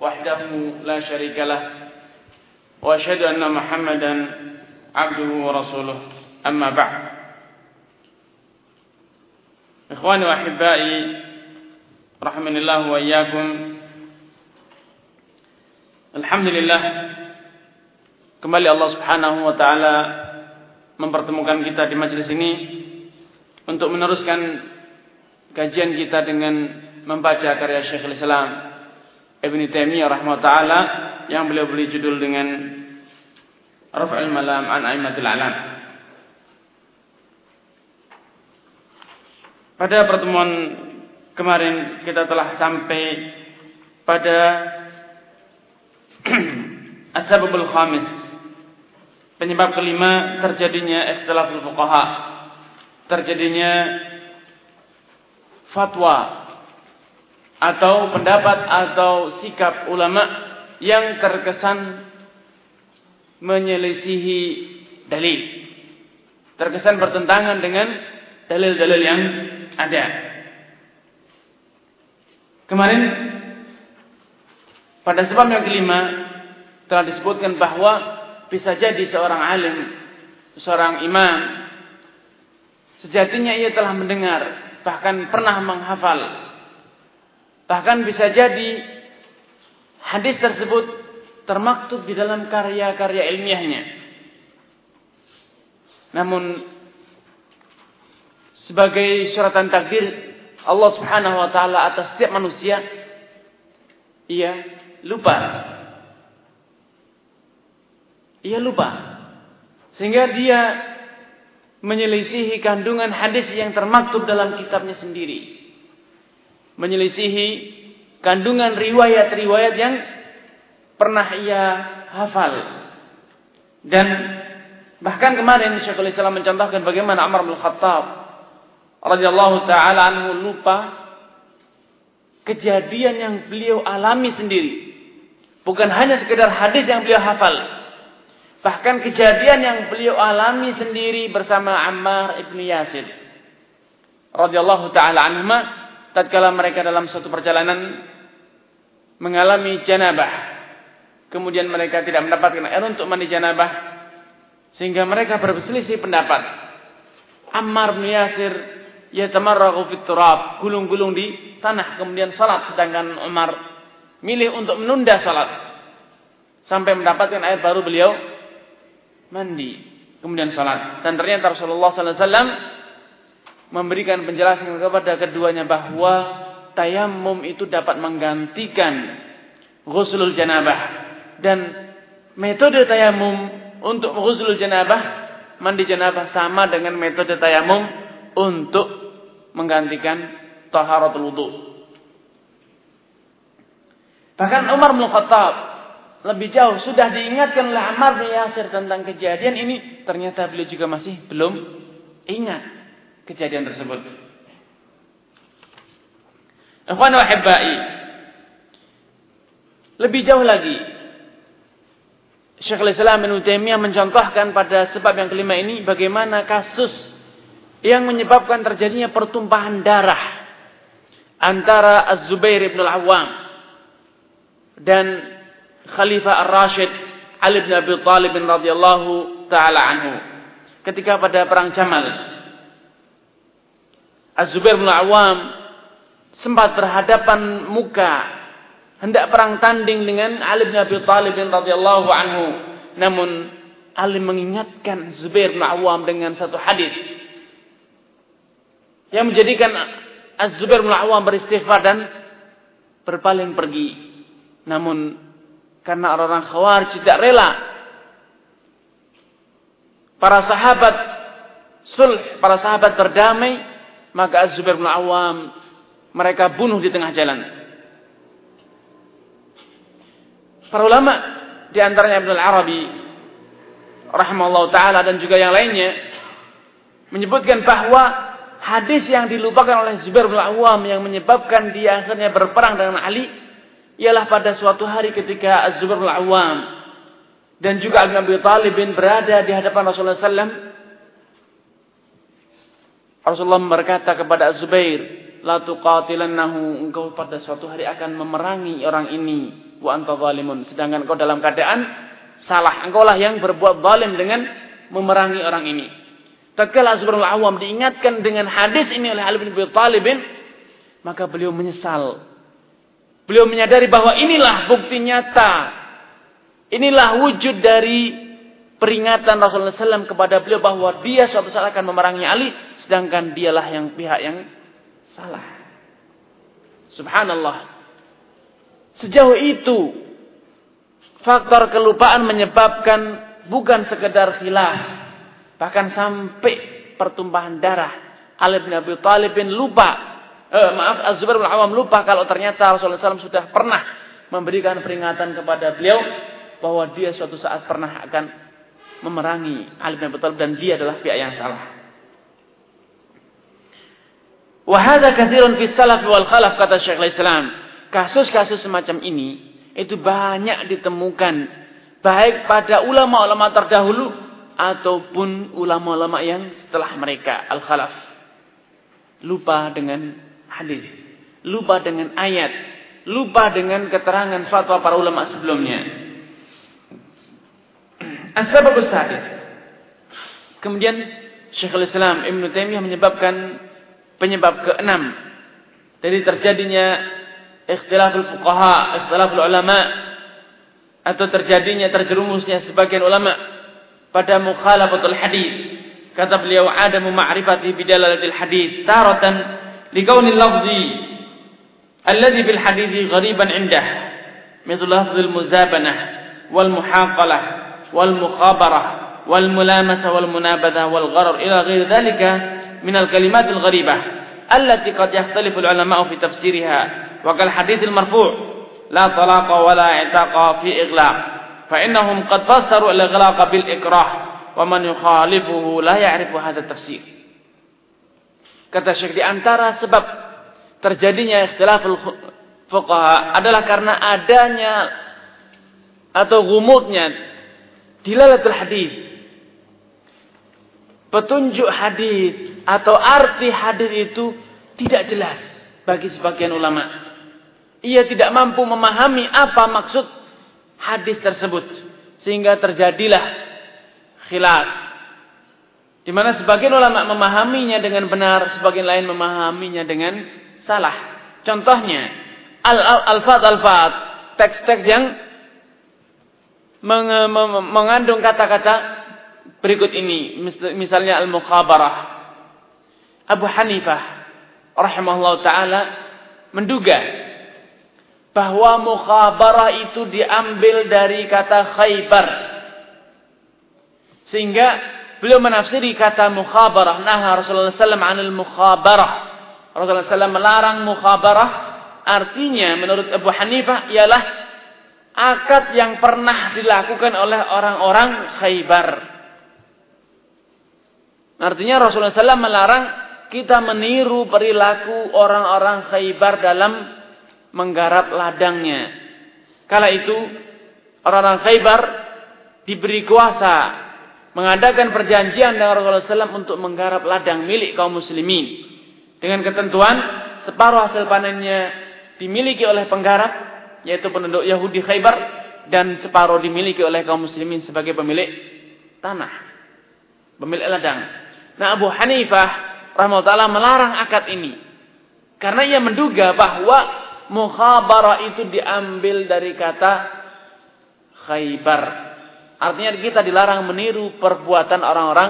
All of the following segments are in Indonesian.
وحده لا شريك له وأشهد أن محمدا عبده ورسوله أما بعد إخواني وأحبائي رحمني الله وإياكم Alhamdulillah kembali Allah Subhanahu wa taala mempertemukan kita di majelis ini untuk meneruskan kajian kita dengan membaca karya Syekhul Islam Ibn Taimiyah rahimahutaala yang beliau beri judul dengan Raf'ul Malam an Aimatul Alam. Pada pertemuan kemarin kita telah sampai pada Asbabul khamis. Penyebab kelima terjadinya ikhtilaful fuqaha. Terjadinya fatwa atau pendapat atau sikap ulama yang terkesan menyelisihi dalil. Terkesan bertentangan dengan dalil-dalil yang ada. Kemarin pada sebab yang kelima telah disebutkan bahwa bisa jadi seorang alim, seorang imam sejatinya ia telah mendengar, bahkan pernah menghafal. Bahkan bisa jadi hadis tersebut termaktub di dalam karya-karya ilmiahnya. Namun sebagai suratan takdir Allah Subhanahu wa taala atas setiap manusia ia lupa. Ia lupa. Sehingga dia menyelisihi kandungan hadis yang termaktub dalam kitabnya sendiri. Menyelisihi kandungan riwayat-riwayat yang pernah ia hafal. Dan bahkan kemarin Syekhul Islam mencontohkan bagaimana Umar bin Khattab radhiyallahu taala anhu lupa kejadian yang beliau alami sendiri. Bukan hanya sekedar hadis yang beliau hafal. Bahkan kejadian yang beliau alami sendiri bersama Ammar ibn Yasir. radhiyallahu taala anhuma tatkala mereka dalam suatu perjalanan mengalami janabah. Kemudian mereka tidak mendapatkan air untuk mandi janabah sehingga mereka berselisih pendapat. Ammar bin Yasir yatamarraghu fit turab, gulung-gulung di tanah kemudian salat sedangkan Umar milih untuk menunda salat sampai mendapatkan air baru beliau mandi kemudian salat dan ternyata Rasulullah sallallahu alaihi wasallam memberikan penjelasan kepada keduanya bahwa tayamum itu dapat menggantikan ghuslul janabah. Dan metode tayamum untuk ghuslul janabah mandi janabah sama dengan metode tayamum untuk menggantikan taharatul wudu. Bahkan Umar bin Khattab lebih jauh sudah diingatkan oleh Ammar bin Yasir tentang kejadian ini, ternyata beliau juga masih belum ingat kejadian tersebut. Ikhwan wa. Lebih jauh lagi, Syekhul Islam Ibnu Taimiyah mencontohkan pada sebab yang kelima ini bagaimana kasus yang menyebabkan terjadinya pertumpahan darah antara Az-Zubair bin Al-Awwam dan Khalifah Ar-Rashid Ali bin Abi Thalib radhiyallahu taala anhu ketika pada perang Jamal Az-Zubair bin Al-Awwam sempat berhadapan muka hendak perang tanding dengan Ali bin Abi Thalib radhiyallahu anhu namun Ali mengingatkan Zubair bin Awam dengan satu hadis yang menjadikan Az-Zubair bin Awam beristighfar dan berpaling pergi. Namun karena orang-orang Khawarij tidak rela para sahabat sulh, para sahabat berdamai, maka Az-Zubair bin Awam mereka bunuh di tengah jalan. Para ulama di antaranya Ibnu Arabi rahimahullah taala dan juga yang lainnya menyebutkan bahwa hadis yang dilupakan oleh Zubair bin Awam yang menyebabkan dia akhirnya berperang dengan Ali ialah pada suatu hari ketika Zubair bin Awam dan juga Abi Talib bin berada di hadapan Rasulullah SAW. Rasulullah berkata kepada Zubair, "La tuqatilannahu, engkau pada suatu hari akan memerangi orang ini wa anta zalimun." Sedangkan engkau dalam keadaan salah. Engkau lah yang berbuat zalim dengan memerangi orang ini. Tatkala Zubair al-Awwam diingatkan dengan hadis ini oleh Ali bin Abi Thalib, maka beliau menyesal. Beliau menyadari bahwa inilah bukti nyata. Inilah wujud dari peringatan Rasulullah SAW kepada beliau bahwa dia suatu saat akan memerangi Ali, sedangkan dialah yang pihak yang salah. Subhanallah. Sejauh itu, faktor kelupaan menyebabkan bukan sekedar khilaf, Bahkan sampai pertumpahan darah. Ali bin Abi Thalib bin lupa. Eh, maaf, Az-Zubair bin Awam lupa kalau ternyata Rasulullah SAW sudah pernah memberikan peringatan kepada beliau bahwa dia suatu saat pernah akan memerangi Ali bin Abi Thalib dan dia adalah pihak yang salah. Wahada kathirun fi salaf wal khalaf kata Syekh Islam. Kasus-kasus semacam ini itu banyak ditemukan baik pada ulama-ulama terdahulu ataupun ulama-ulama yang setelah mereka al-khalaf lupa dengan hadis lupa dengan ayat lupa dengan keterangan fatwa para ulama sebelumnya. As-sababus sadis. Kemudian Syekhul Islam Ibn Taimiyah menyebabkan penyebab keenam dari terjadinya ikhtilaful fuqaha, ikhtilaful ulama atau terjadinya terjerumusnya sebagian ulama pada mukhalafatul hadis. Kata beliau adamu ma'rifati bidalalatil hadis taratan likaunil lafzi alladhi bil hadithi ghariban indah مثل لفظ المزابنة والمحاقلة والمخابرة والملامسة والمنابذة والغرر إلى غير ذلك من الكلمات الغريبة التي قد يختلف العلماء في تفسيرها وكالحديث المرفوع لا طلاق ولا عتاق في إغلاق فإنهم قد فسروا الإغلاق بالإكراه ومن يخالفه لا يعرف هذا التفسير kata Syekh di antara sebab terjadinya ikhtilaf fuqaha adalah karena adanya atau gumutnya dilalatul hadis petunjuk hadis atau arti hadis itu tidak jelas bagi sebagian ulama. Ia tidak mampu memahami apa maksud hadis tersebut. Sehingga terjadilah khilaf. Di mana sebagian ulama memahaminya dengan benar, sebagian lain memahaminya dengan salah. Contohnya al-alfat alfat teks-teks yang meng mengandung kata-kata berikut ini. Misalnya al-mukhabarah Abu Hanifah rahimahullah taala menduga bahwa mukhabarah itu diambil dari kata khaybar. Sehingga beliau menafsiri kata mukhabarah. Nah Rasulullah SAW anil mukhabarah. Rasulullah SAW melarang mukhabarah. Artinya menurut Abu Hanifah ialah akad yang pernah dilakukan oleh orang-orang khaybar. Artinya Rasulullah SAW melarang kita meniru perilaku orang-orang khaybar dalam menggarap ladangnya. Kala itu orang-orang Khaybar diberi kuasa mengadakan perjanjian dengan Rasulullah SAW untuk menggarap ladang milik kaum muslimin. Dengan ketentuan separuh hasil panennya dimiliki oleh penggarap yaitu penduduk Yahudi Khaybar dan separuh dimiliki oleh kaum muslimin sebagai pemilik tanah. Pemilik ladang. Nah Abu Hanifah rahimahullah melarang akad ini. Karena ia menduga bahwa mukhabarah itu diambil dari kata khaybar. Artinya kita dilarang meniru perbuatan orang-orang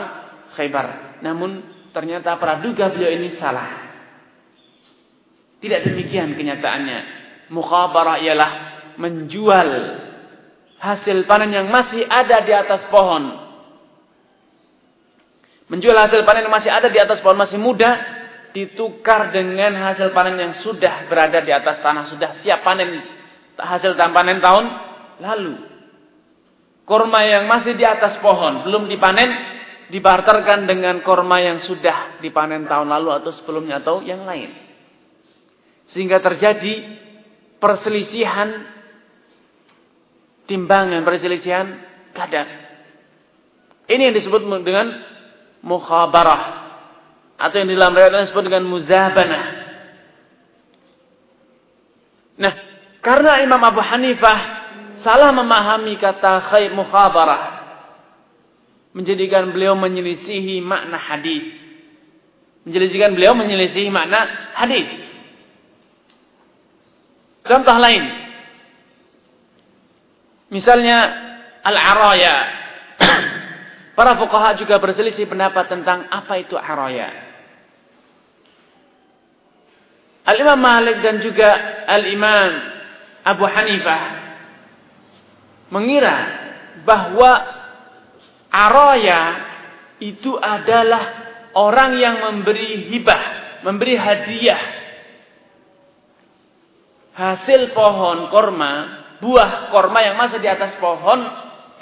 khaybar. Namun ternyata praduga beliau ini salah. Tidak demikian kenyataannya. Mukhabarah ialah menjual hasil panen yang masih ada di atas pohon. Menjual hasil panen yang masih ada di atas pohon masih muda ditukar dengan hasil panen yang sudah berada di atas tanah, sudah siap panen hasil panen tahun lalu. Korma yang masih di atas pohon, belum dipanen, dibarterkan dengan korma yang sudah dipanen tahun lalu atau sebelumnya atau yang lain. Sehingga terjadi perselisihan timbangan, perselisihan kadar. Ini yang disebut dengan mukhabarah atau yang dalam riwayat disebut dengan muzabanah. Nah, karena Imam Abu Hanifah salah memahami kata khair mukhabarah menjadikan beliau menyelisihi makna hadis. Menjadikan beliau menyelisihi makna hadis. Contoh lain. Misalnya al-araya. Para fuqaha juga berselisih pendapat tentang apa itu araya. Al-Imam Malik dan juga Al-Imam Abu Hanifah mengira bahwa araya itu adalah orang yang memberi hibah, memberi hadiah hasil pohon korma, buah korma yang masih di atas pohon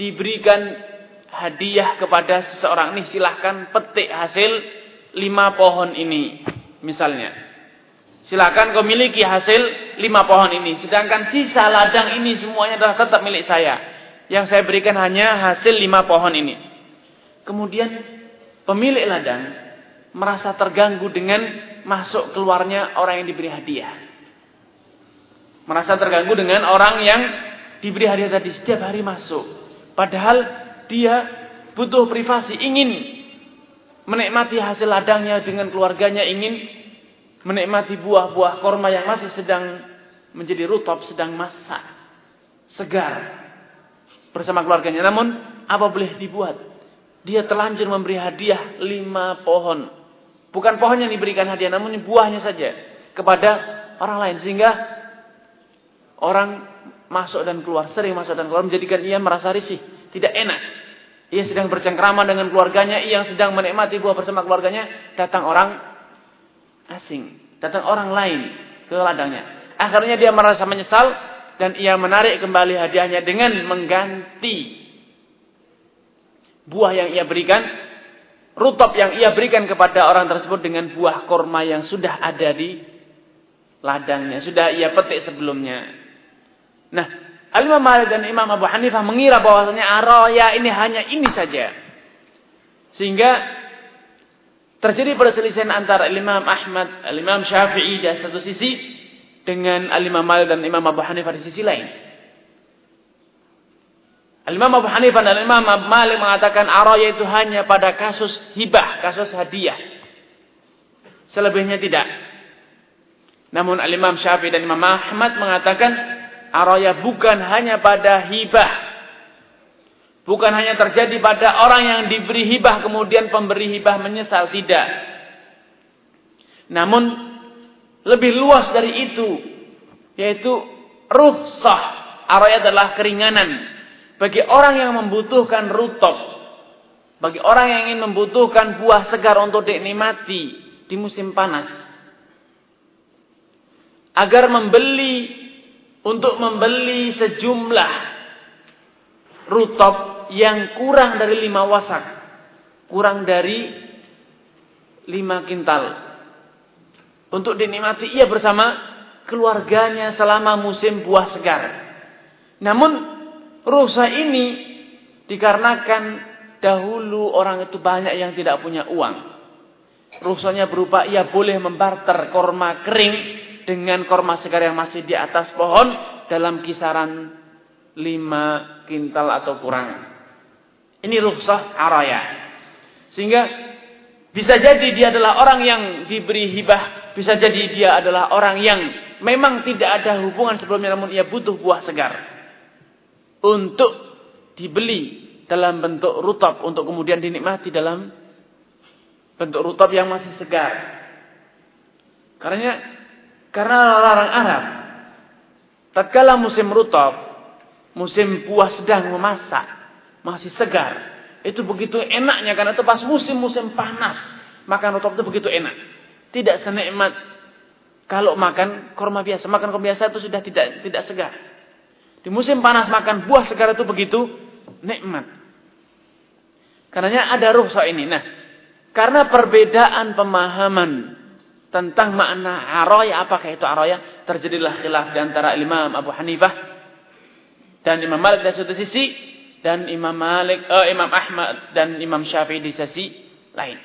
diberikan hadiah kepada seseorang. Nih silahkan petik hasil lima pohon ini misalnya. Silakan kau miliki hasil lima pohon ini. Sedangkan sisa ladang ini semuanya adalah tetap milik saya. Yang saya berikan hanya hasil lima pohon ini. Kemudian pemilik ladang merasa terganggu dengan masuk keluarnya orang yang diberi hadiah. Merasa terganggu dengan orang yang diberi hadiah tadi setiap hari masuk. Padahal dia butuh privasi, ingin menikmati hasil ladangnya dengan keluarganya, ingin menikmati buah-buah korma yang masih sedang menjadi rutop, sedang masak, segar bersama keluarganya. Namun apa boleh dibuat? Dia telanjur memberi hadiah lima pohon. Bukan pohon yang diberikan hadiah, namun buahnya saja kepada orang lain sehingga orang masuk dan keluar, sering masuk dan keluar menjadikan ia merasa risih, tidak enak. Ia sedang bercengkrama dengan keluarganya, ia yang sedang menikmati buah bersama keluarganya, datang orang asing. Datang orang lain ke ladangnya. Akhirnya dia merasa menyesal dan ia menarik kembali hadiahnya dengan mengganti buah yang ia berikan, rutop yang ia berikan kepada orang tersebut dengan buah korma yang sudah ada di ladangnya, sudah ia petik sebelumnya. Nah, Al-Imam Malik dan Imam Abu Hanifah mengira bahwasanya araya ini hanya ini saja. Sehingga Terjadi perselisihan antara Imam Ahmad, Imam Syafi'i di satu sisi dengan Imam Malik dan Imam Abu Hanifah di sisi lain. Imam Abu Hanifah dan Imam Abu Malik mengatakan araya itu hanya pada kasus hibah, kasus hadiah. Selebihnya tidak. Namun Imam Syafi'i dan Imam Ahmad mengatakan araya bukan hanya pada hibah, Bukan hanya terjadi pada orang yang diberi hibah kemudian pemberi hibah menyesal. Tidak. Namun lebih luas dari itu. Yaitu rukhsah. Araya adalah keringanan. Bagi orang yang membutuhkan rutop. Bagi orang yang ingin membutuhkan buah segar untuk dinikmati di musim panas. Agar membeli, untuk membeli sejumlah rutop yang kurang dari lima wasak. Kurang dari lima kintal. Untuk dinikmati ia bersama keluarganya selama musim buah segar. Namun rusa ini dikarenakan dahulu orang itu banyak yang tidak punya uang. Rusanya berupa ia boleh membarter korma kering dengan korma segar yang masih di atas pohon dalam kisaran lima kintal atau kurang. Ini rukhsah araya. Sehingga bisa jadi dia adalah orang yang diberi hibah, bisa jadi dia adalah orang yang memang tidak ada hubungan sebelumnya namun ia butuh buah segar untuk dibeli dalam bentuk rutab untuk kemudian dinikmati dalam bentuk rutab yang masih segar. Karena karena larang Arab tatkala musim rutab, musim buah sedang memasak, masih segar. Itu begitu enaknya karena itu pas musim-musim panas. Makan rotop itu begitu enak. Tidak senikmat kalau makan korma biasa. Makan korma biasa itu sudah tidak tidak segar. Di musim panas makan buah segar itu begitu nikmat. Karenanya ada ruh rukhsah ini. Nah, karena perbedaan pemahaman tentang makna araya, apakah itu araya, terjadilah khilaf di antara Imam Abu Hanifah dan Imam Malik dari satu sisi dan Imam Malik, uh, Imam Ahmad dan Imam Syafi'i di sisi lain.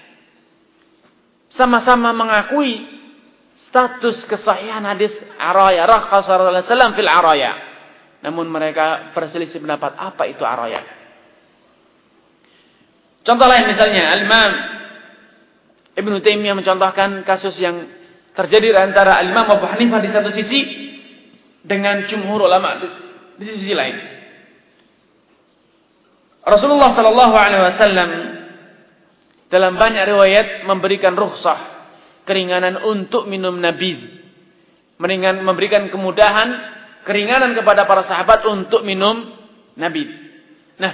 Sama-sama mengakui status kesahihan hadis araya, rakhasa Rasulullah fil araya. Namun mereka berselisih pendapat apa itu araya. Contoh lain misalnya, Al-Imam Ibnu Taimiyah mencontohkan kasus yang terjadi antara Al-Imam Abu Hanifah di satu sisi dengan jumhur ulama di sisi lain. Rasulullah sallallahu alaihi wasallam dalam banyak riwayat memberikan rukhsah keringanan untuk minum nabid. Meringan, memberikan kemudahan, keringanan kepada para sahabat untuk minum nabid. Nah,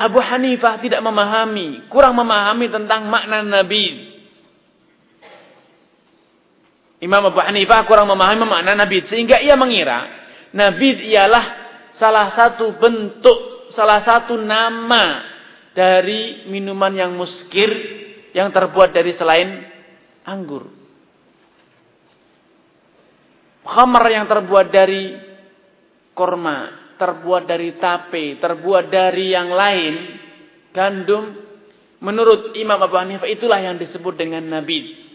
Abu Hanifah tidak memahami, kurang memahami tentang makna nabid. Imam Abu Hanifah kurang memahami makna nabid sehingga ia mengira nabid ialah salah satu bentuk salah satu nama dari minuman yang muskir yang terbuat dari selain anggur. Khamar yang terbuat dari korma, terbuat dari tape, terbuat dari yang lain, gandum, menurut Imam Abu Hanifah itulah yang disebut dengan nabid.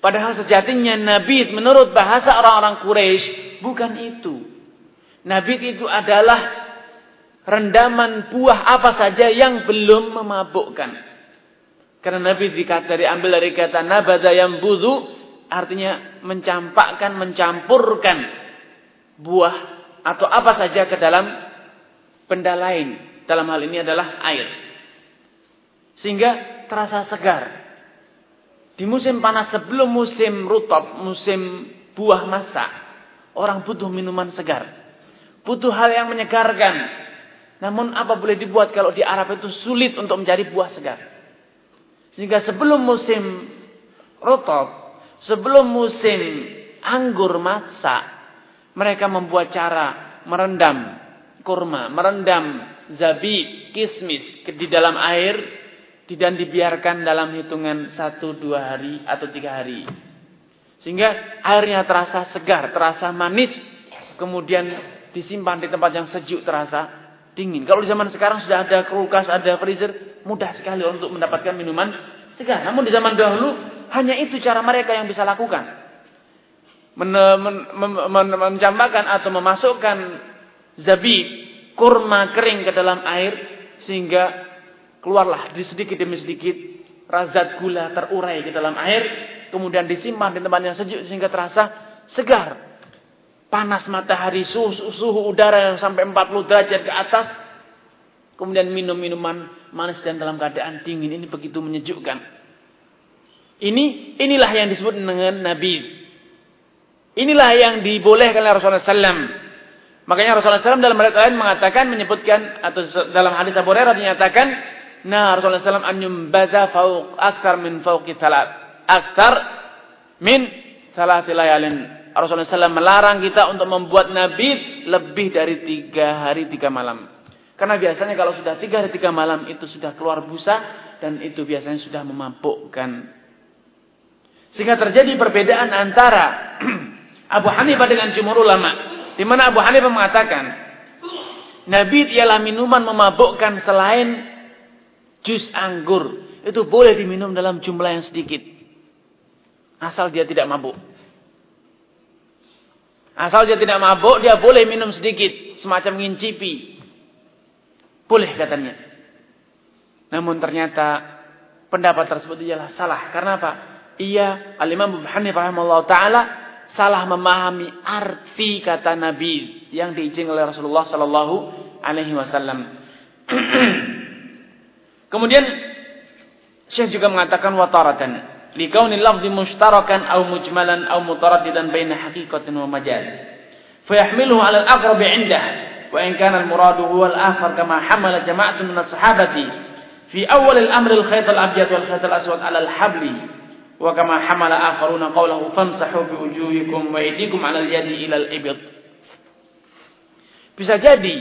Padahal sejatinya nabid menurut bahasa orang-orang Quraisy bukan itu. Nabid itu adalah rendaman buah apa saja yang belum memabukkan. Karena Nabi dikata dari ambil dari kata nabada yang budu artinya mencampakkan, mencampurkan buah atau apa saja ke dalam benda lain. Dalam hal ini adalah air. Sehingga terasa segar. Di musim panas sebelum musim rutop, musim buah masak, orang butuh minuman segar. Butuh hal yang menyegarkan, namun apa boleh dibuat kalau di Arab itu sulit untuk mencari buah segar. Sehingga sebelum musim rotok, sebelum musim anggur masak, mereka membuat cara merendam kurma, merendam zabi, kismis di dalam air dan dibiarkan dalam hitungan satu dua hari atau tiga hari. Sehingga airnya terasa segar, terasa manis, kemudian disimpan di tempat yang sejuk terasa dingin. Kalau di zaman sekarang sudah ada kulkas, ada freezer, mudah sekali untuk mendapatkan minuman segar. Namun di zaman dahulu hanya itu cara mereka yang bisa lakukan. Men, men, men, men, mencampakkan atau memasukkan zabib, kurma kering ke dalam air sehingga keluarlah di sedikit demi sedikit razat gula terurai ke dalam air, kemudian disimpan di tempat yang sejuk sehingga terasa segar panas matahari, suhu, suhu udara yang sampai 40 derajat ke atas, kemudian minum minuman manis dan dalam keadaan dingin ini begitu menyejukkan. Ini inilah yang disebut dengan nabi. Inilah yang dibolehkan oleh Rasulullah SAW. Makanya Rasulullah SAW dalam ayat lain mengatakan menyebutkan atau dalam hadis Abu Hurairah dinyatakan, nah Rasulullah SAW an yumbada fauq akthar min fauqi salat. Akthar min salati layalin Rasulullah SAW melarang kita untuk membuat nabi lebih dari tiga hari tiga malam. Karena biasanya kalau sudah tiga hari tiga malam itu sudah keluar busa dan itu biasanya sudah memabukkan. Sehingga terjadi perbedaan antara Abu Hanifah dengan jumhur ulama. Di mana Abu Hanifah mengatakan nabi ialah minuman memabukkan selain jus anggur. Itu boleh diminum dalam jumlah yang sedikit. Asal dia tidak mabuk. Asal dia tidak mabuk, dia boleh minum sedikit. Semacam ngincipi. Boleh katanya. Namun ternyata pendapat tersebut ialah salah. Karena apa? Ia, Al-Imam Hanifah Ta'ala, salah memahami arti kata Nabi yang diizin oleh Rasulullah Sallallahu Alaihi Wasallam. Kemudian Syekh juga mengatakan wataratan likauni lafzi mushtarakan au mujmalan au mutaraddidan baina haqiqatin wa majaz. Fayahmiluhu 'ala al-aqrab 'indah wa in kana al-muradu huwa al-akhar kama hamala jama'atun min as-sahabati fi awal al-amr al-khayt al-abyad wal khayt al-aswad 'ala al-habli wa kama hamala akharuna qawlahu fansahu bi wujuhikum wa aydikum 'ala al-yadi ila al-ibd. Bisa jadi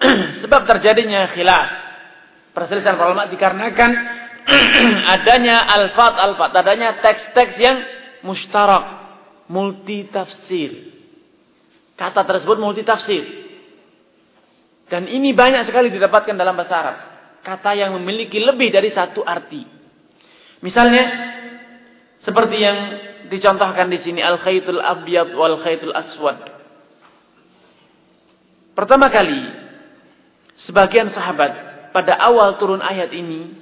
sebab terjadinya khilaf Perselisihan para ulama dikarenakan adanya alfat-alfat, adanya teks-teks yang mustarak, multi tafsir. Kata tersebut multi tafsir. Dan ini banyak sekali didapatkan dalam bahasa Arab. Kata yang memiliki lebih dari satu arti. Misalnya seperti yang dicontohkan di sini al-khaytul abyad wal khaytul aswad. Pertama kali, sebagian sahabat pada awal turun ayat ini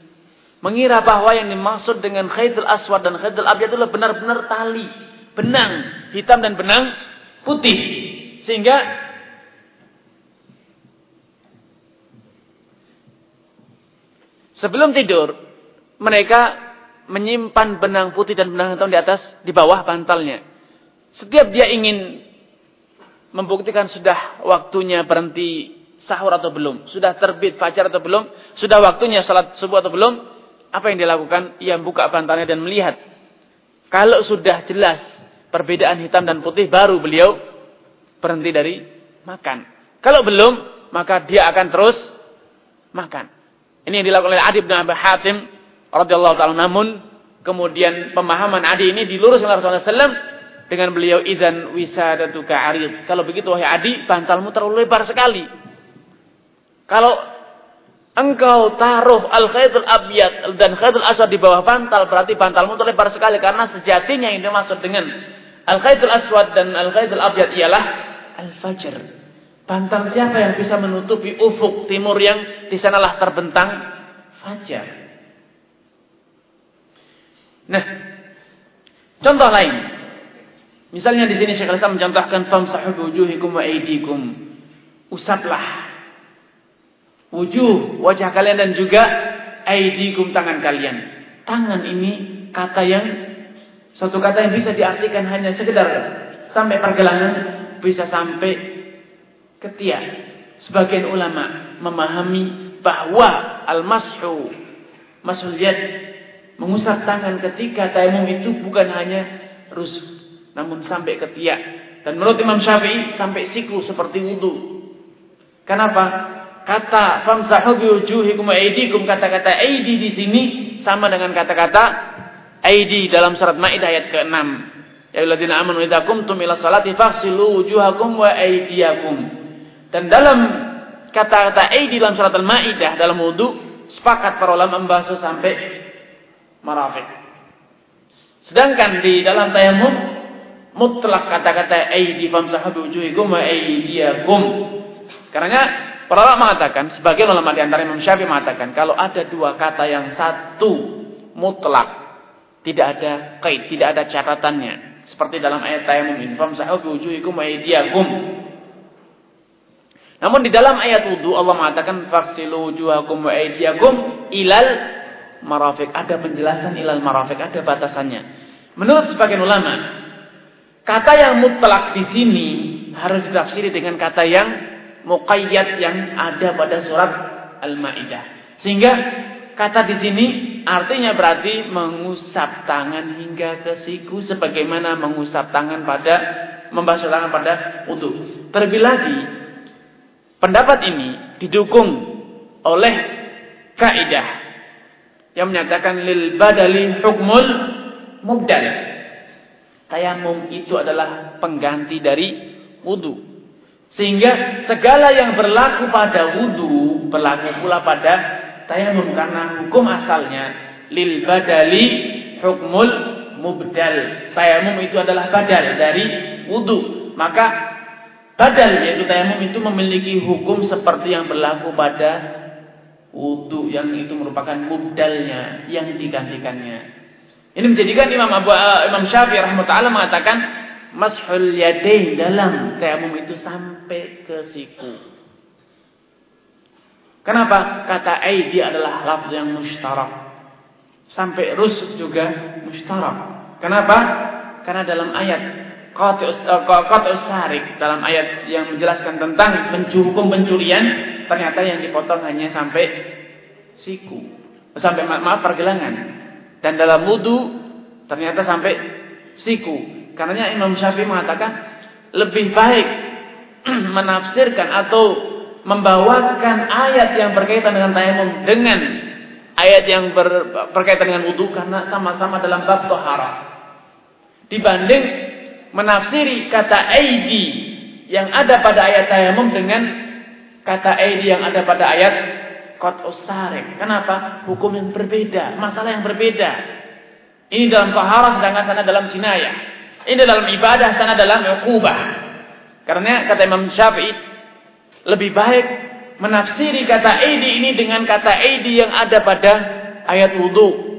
mengira bahwa yang dimaksud dengan khaytul aswad dan khaytul abyad itu benar-benar tali, benang hitam dan benang putih. Sehingga sebelum tidur mereka menyimpan benang putih dan benang hitam di atas di bawah bantalnya. Setiap dia ingin membuktikan sudah waktunya berhenti sahur atau belum, sudah terbit fajar atau belum, sudah waktunya salat subuh atau belum, apa yang dilakukan? Ia buka bantalnya dan melihat. Kalau sudah jelas perbedaan hitam dan putih, baru beliau berhenti dari makan. Kalau belum, maka dia akan terus makan. Ini yang dilakukan oleh Adi bin Abi Hatim radhiyallahu taala. Namun kemudian pemahaman Adi ini diluruskan oleh Rasulullah SAW dengan beliau idzan wisadatuka arid. Kalau begitu wahai Adi, bantalmu terlalu lebar sekali. Kalau engkau taruh al-khaytul abyad dan khaytul aswad di bawah bantal, berarti bantalmu terlebar sekali karena sejatinya yang dimaksud dengan al-khaytul aswad dan al-khaytul abyad ialah al-fajr. Bantal siapa yang bisa menutupi ufuk timur yang di sanalah terbentang fajar. Nah, contoh lain. Misalnya di sini Syekh Islam mencontohkan famsahu wujuhikum wa aydikum. Usaplah wujuh wajah kalian dan juga aidikum tangan kalian. Tangan ini kata yang suatu kata yang bisa diartikan hanya sekedar sampai pergelangan, bisa sampai ketiak. Sebagian ulama memahami bahwa al-mashu masul yad mengusap tangan ketika tayamum itu bukan hanya rusuk namun sampai ketiak. Dan menurut Imam Syafi'i sampai siku seperti wudhu. Kenapa? Kata famsahu biwujuhikum wa aydikum kata-kata aidi di sini sama dengan kata-kata aidi dalam surat Maidah ayat ke-6. Ya ayyuhalladzina amanu idza qumtum ila salati faghsilu wujuhakum wa aydiyakum. Dan dalam kata-kata aidi dalam surat Al-Maidah dalam wudu sepakat para ulama membahas sampai marafiq. Sedangkan di dalam tayamum mutlak kata-kata aidi famsahu biwujuhikum wa aydiyakum. Karena para ulama mengatakan, sebagian ulama di antara Imam Syafi'i mengatakan kalau ada dua kata yang satu mutlak tidak ada kait, tidak ada catatannya. Seperti dalam ayat tayamum ini, famsahu biwujuhikum wa aydiyakum. Namun di dalam ayat wudu Allah mengatakan faksilu wujuhakum wa aydiyakum ilal marafik. Ada penjelasan ilal marafik, ada batasannya. Menurut sebagian ulama, Kata yang mutlak di sini harus ditafsiri dengan kata yang muqayyad yang ada pada surat Al-Maidah. Sehingga kata di sini artinya berarti mengusap tangan hingga ke siku sebagaimana mengusap tangan pada membasuh tangan pada wudu. Terlebih lagi pendapat ini didukung oleh kaidah yang menyatakan lil badali hukmul mubdal Tayamum itu adalah pengganti dari wudhu. Sehingga segala yang berlaku pada wudhu berlaku pula pada tayamum karena hukum asalnya lil badali hukmul mubdal. Tayamum itu adalah badal dari wudhu. Maka badal yaitu tayamum itu memiliki hukum seperti yang berlaku pada wudhu yang itu merupakan mubdalnya yang digantikannya. Ini menjadikan Imam Abu uh, Imam Syafi'i rahimahullah mengatakan mashul yadain dalam tayamum itu sampai ke siku. Kenapa? Kata aidi adalah lafaz yang mustarak. Sampai rusuk juga mustarak. Kenapa? Karena dalam ayat qati'us uh, sarik dalam ayat yang menjelaskan tentang hukum pencurian ternyata yang dipotong hanya sampai siku. Sampai maaf pergelangan. Dan dalam wudhu ternyata sampai siku. Karena Imam Syafi'i mengatakan lebih baik menafsirkan atau membawakan ayat yang berkaitan dengan tayamum dengan ayat yang ber, berkaitan dengan wudhu karena sama-sama dalam bab tohara. Dibanding menafsiri kata aidi yang ada pada ayat tayamum dengan kata aidi yang ada pada ayat kot usarek. Kenapa? Hukum yang berbeda, masalah yang berbeda. Ini dalam tohara sedangkan sana dalam jinayah. Ini dalam ibadah, sana dalam ukubah. Karena kata Imam Syafi'i lebih baik menafsiri kata aidi ini dengan kata aidi yang ada pada ayat wudhu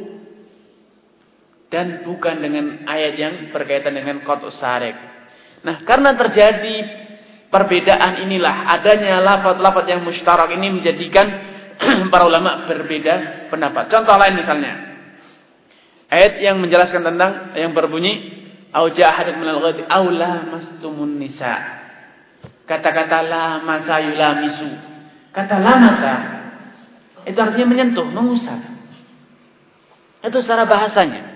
dan bukan dengan ayat yang berkaitan dengan kotus sarek. Nah, karena terjadi perbedaan inilah adanya lafaz-lafaz yang mustarak ini menjadikan para ulama berbeda pendapat. Contoh lain misalnya. Ayat yang menjelaskan tentang yang berbunyi au ja'ahadak minal ghadi au mastumun nisa. Kata-kata la masa yulamisu Kata lamasa itu artinya menyentuh, mengusap. Itu secara bahasanya.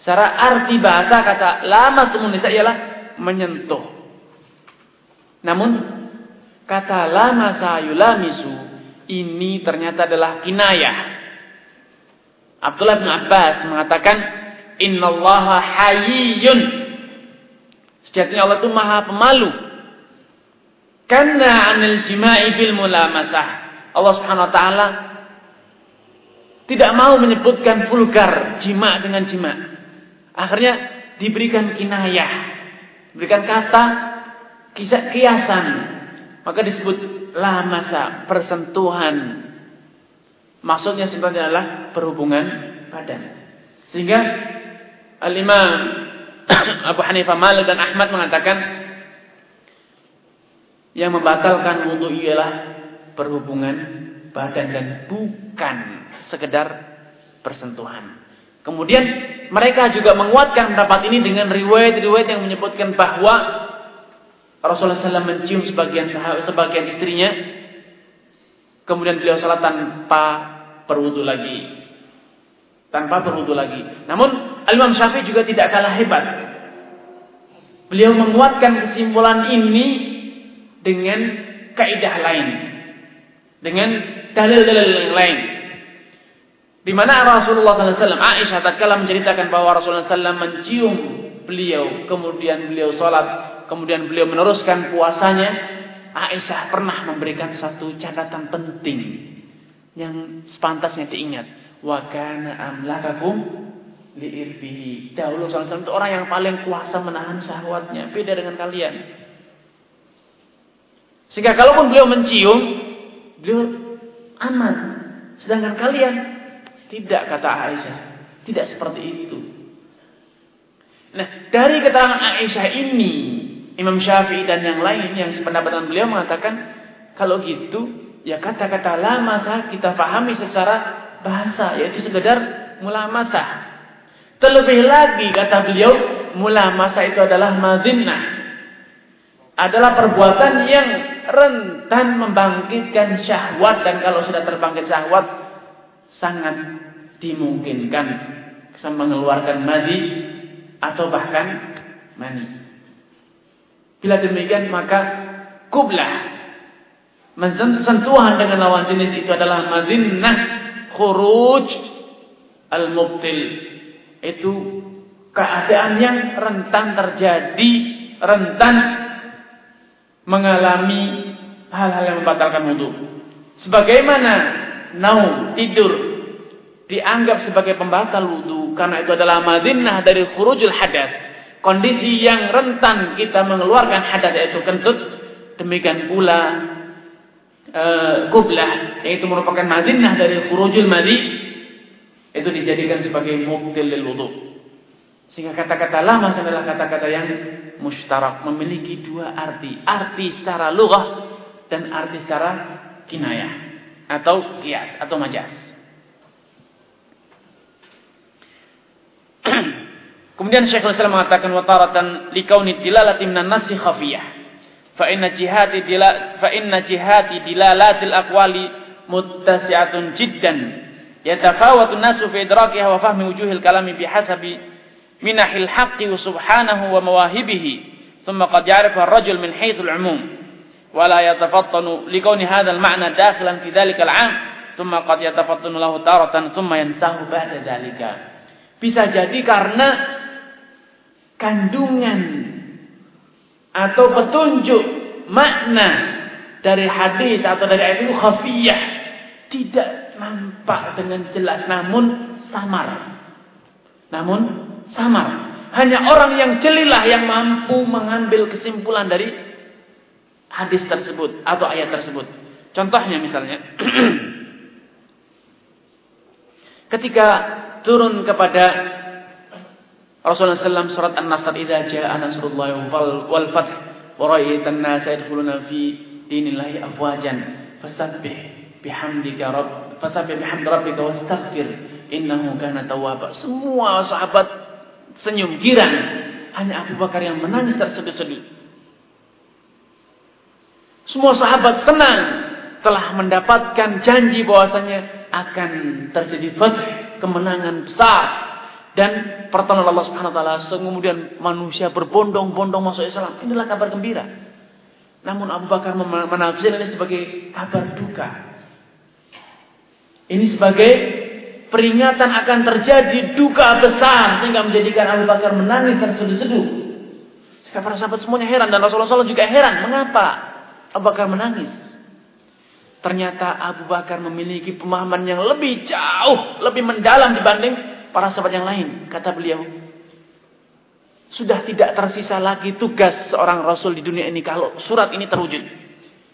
Secara arti bahasa kata lama semunisa ialah menyentuh. Namun kata lama sayulamisu ini ternyata adalah kinayah. Abdullah bin Abbas mengatakan innallaha hayyun. Sejatinya Allah itu maha pemalu karena anil jima'i bil mulamasah. Allah Subhanahu wa taala tidak mau menyebutkan vulgar jima dengan jima. Akhirnya diberikan kinayah, diberikan kata kisah kiasan. Maka disebut lamasa, persentuhan. Maksudnya sebenarnya adalah perhubungan badan. Sehingga Al-Imam Abu Hanifah Malik dan Ahmad mengatakan yang membatalkan wudhu ialah perhubungan badan dan bukan sekedar persentuhan. Kemudian mereka juga menguatkan pendapat ini dengan riwayat-riwayat yang menyebutkan bahwa Rasulullah SAW mencium sebagian sahabat, sebagian istrinya, kemudian beliau salat tanpa berwudu lagi, tanpa berwudu lagi. Namun Imam Syafi'i juga tidak kalah hebat. Beliau menguatkan kesimpulan ini dengan kaidah lain, dengan dalil-dalil yang lain. Di mana Rasulullah SAW, Aisyah tatkala menceritakan bahwa Rasulullah SAW mencium beliau, kemudian beliau sholat, kemudian beliau meneruskan puasanya, Aisyah pernah memberikan satu catatan penting yang sepantasnya diingat. Wa kana amlakakum liirbihi. Dahulu SAW itu orang yang paling kuasa menahan syahwatnya, beda dengan kalian. Sehingga kalaupun beliau mencium, beliau aman. Sedangkan kalian tidak kata Aisyah. Tidak seperti itu. Nah, dari keterangan Aisyah ini, Imam Syafi'i dan yang lain yang sependapat beliau mengatakan, kalau gitu, ya kata-kata lama sah kita pahami secara bahasa, yaitu sekedar mula masa. Terlebih lagi kata beliau, mula masa itu adalah madinah. Adalah perbuatan yang rentan membangkitkan syahwat dan kalau sudah terbangkit syahwat sangat dimungkinkan mengeluarkan madi atau bahkan mani. Bila demikian maka kublah sentuhan dengan lawan jenis itu adalah madinnah khuruj al-mubtil itu keadaan yang rentan terjadi rentan mengalami hal-hal yang membatalkan wudhu. Sebagaimana naum, tidur dianggap sebagai pembatal wudhu karena itu adalah madinah dari khurujul hadas. Kondisi yang rentan kita mengeluarkan hadas yaitu kentut. Demikian pula e, kublah yaitu merupakan madinah dari khurujul madi itu dijadikan sebagai mubtil lil wudhu. Sehingga kata-kata lama adalah kata-kata yang mustarak memiliki dua arti. Arti secara lughah dan arti secara kinayah atau kias atau majas. Kemudian Syekhul Islam mengatakan wataratan likauni dilalati minan nasi khafiyah. Fa inna jihati dila fa inna jihati dilalatil aqwali muttasi'atun jiddan yatafawatu nasu fi idrakiha wa fahmi wujuhil kalami bihasabi minahil haqqi subhanahu wa mawahibihi. Thumma qad ya'rifu ar-rajul min haythu 'umum. Wa la yatafattanu likawni hadha al-ma'na dakhilan fi dhalika 'am thumma qad yatafattanu lahu taratan thumma yansahu ba'da dhalika. Bisa jadi karena kandungan atau petunjuk makna dari hadis atau dari ayat itu khafiyah. Tidak nampak dengan jelas. Namun samar. Namun samar. Hanya orang yang jelilah yang mampu mengambil kesimpulan dari hadis tersebut atau ayat tersebut. Contohnya misalnya ketika turun kepada Rasulullah SAW surat An-Nasr idza jaa nasrullah wal fath wa ra'aitan nasa yadkhuluna fi dinillahi afwajan fasabbih bihamdika rabb fasabbih bihamdi rabbika wastaghfir innahu kana tawwaba. Semua sahabat senyum girang, hanya Abu Bakar yang menangis terseduh-seduh. Semua sahabat senang telah mendapatkan janji bahwasanya akan terjadi fath, kemenangan besar dan pertolongan Allah Subhanahu wa taala kemudian manusia berbondong-bondong masuk Islam. Inilah kabar gembira. Namun Abu Bakar menafsirkan ini sebagai kabar duka. Ini sebagai peringatan akan terjadi duka besar sehingga menjadikan Abu Bakar menangis terseduh-seduh. Para sahabat semuanya heran dan Rasulullah SAW juga heran. Mengapa? Abu Bakar menangis. Ternyata Abu Bakar memiliki pemahaman yang lebih jauh, lebih mendalam dibanding para sahabat yang lain. Kata beliau, sudah tidak tersisa lagi tugas seorang rasul di dunia ini kalau surat ini terwujud.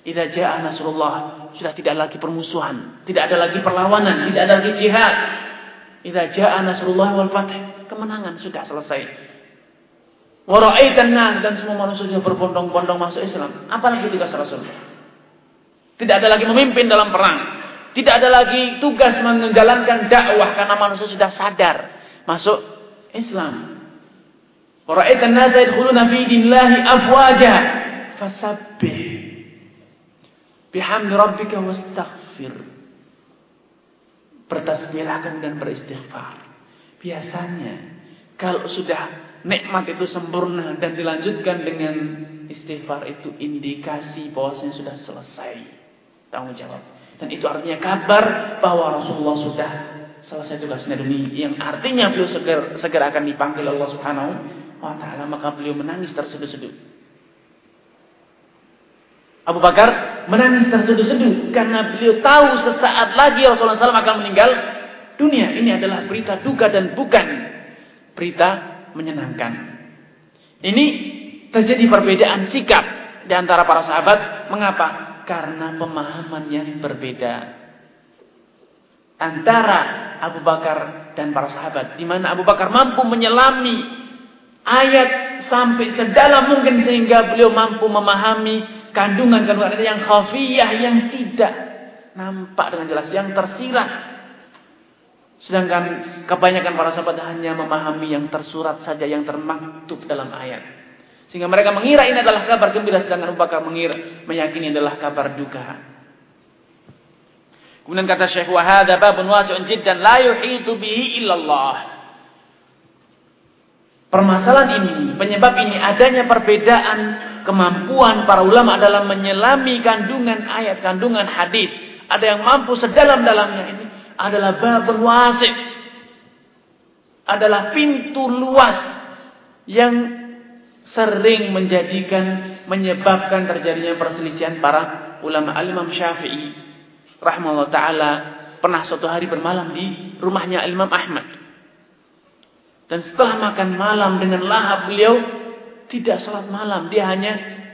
Idza jaa nasrullah, sudah tidak lagi permusuhan, tidak ada lagi perlawanan, tidak ada lagi jihad. Idza jaa nasrullah wal fath, kemenangan sudah selesai. Waraitan dan semua manusia berbondong-bondong masuk Islam. Apalagi tugas Rasul? Tidak ada lagi memimpin dalam perang. Tidak ada lagi tugas menjalankan dakwah karena manusia sudah sadar masuk Islam. Waraitan nas yadkhuluna fi dinillahi afwaja. Fasabbih bihamdi rabbika wastaghfir. Bertasbihlah dan beristighfar. Biasanya kalau sudah nikmat itu sempurna dan dilanjutkan dengan istighfar itu indikasi bahwasanya sudah selesai tanggung jawab. Dan itu artinya kabar bahwa Rasulullah sudah selesai tugasnya dunia yang artinya beliau segera, segera akan dipanggil Allah Subhanahu wa taala maka beliau menangis terseduh-seduh. Abu Bakar menangis terseduh-seduh karena beliau tahu sesaat lagi Rasulullah SAW akan meninggal dunia. Ini adalah berita duka dan bukan berita menyenangkan. Ini terjadi perbedaan sikap di antara para sahabat. Mengapa? Karena pemahaman yang berbeda. Antara Abu Bakar dan para sahabat. Di mana Abu Bakar mampu menyelami ayat sampai sedalam mungkin sehingga beliau mampu memahami kandungan-kandungan yang khafiyah yang tidak nampak dengan jelas, yang tersirat Sedangkan kebanyakan para sahabat hanya memahami yang tersurat saja, yang termaktub dalam ayat. Sehingga mereka mengira ini adalah kabar gembira, sedangkan Abu mengira, meyakini adalah kabar duka. Kemudian kata Syekh Wahada babun wasi'un jiddan la yuhitu bihi illallah. Permasalahan ini, penyebab ini adanya perbedaan kemampuan para ulama dalam menyelami kandungan ayat, kandungan hadis. Ada yang mampu sedalam-dalamnya ini, adalah babul wasif. Adalah pintu luas yang sering menjadikan menyebabkan terjadinya perselisihan para ulama al-Imam Syafi'i rahimahullah taala pernah suatu hari bermalam di rumahnya Imam Ahmad. Dan setelah makan malam dengan lahap beliau tidak sholat malam, dia hanya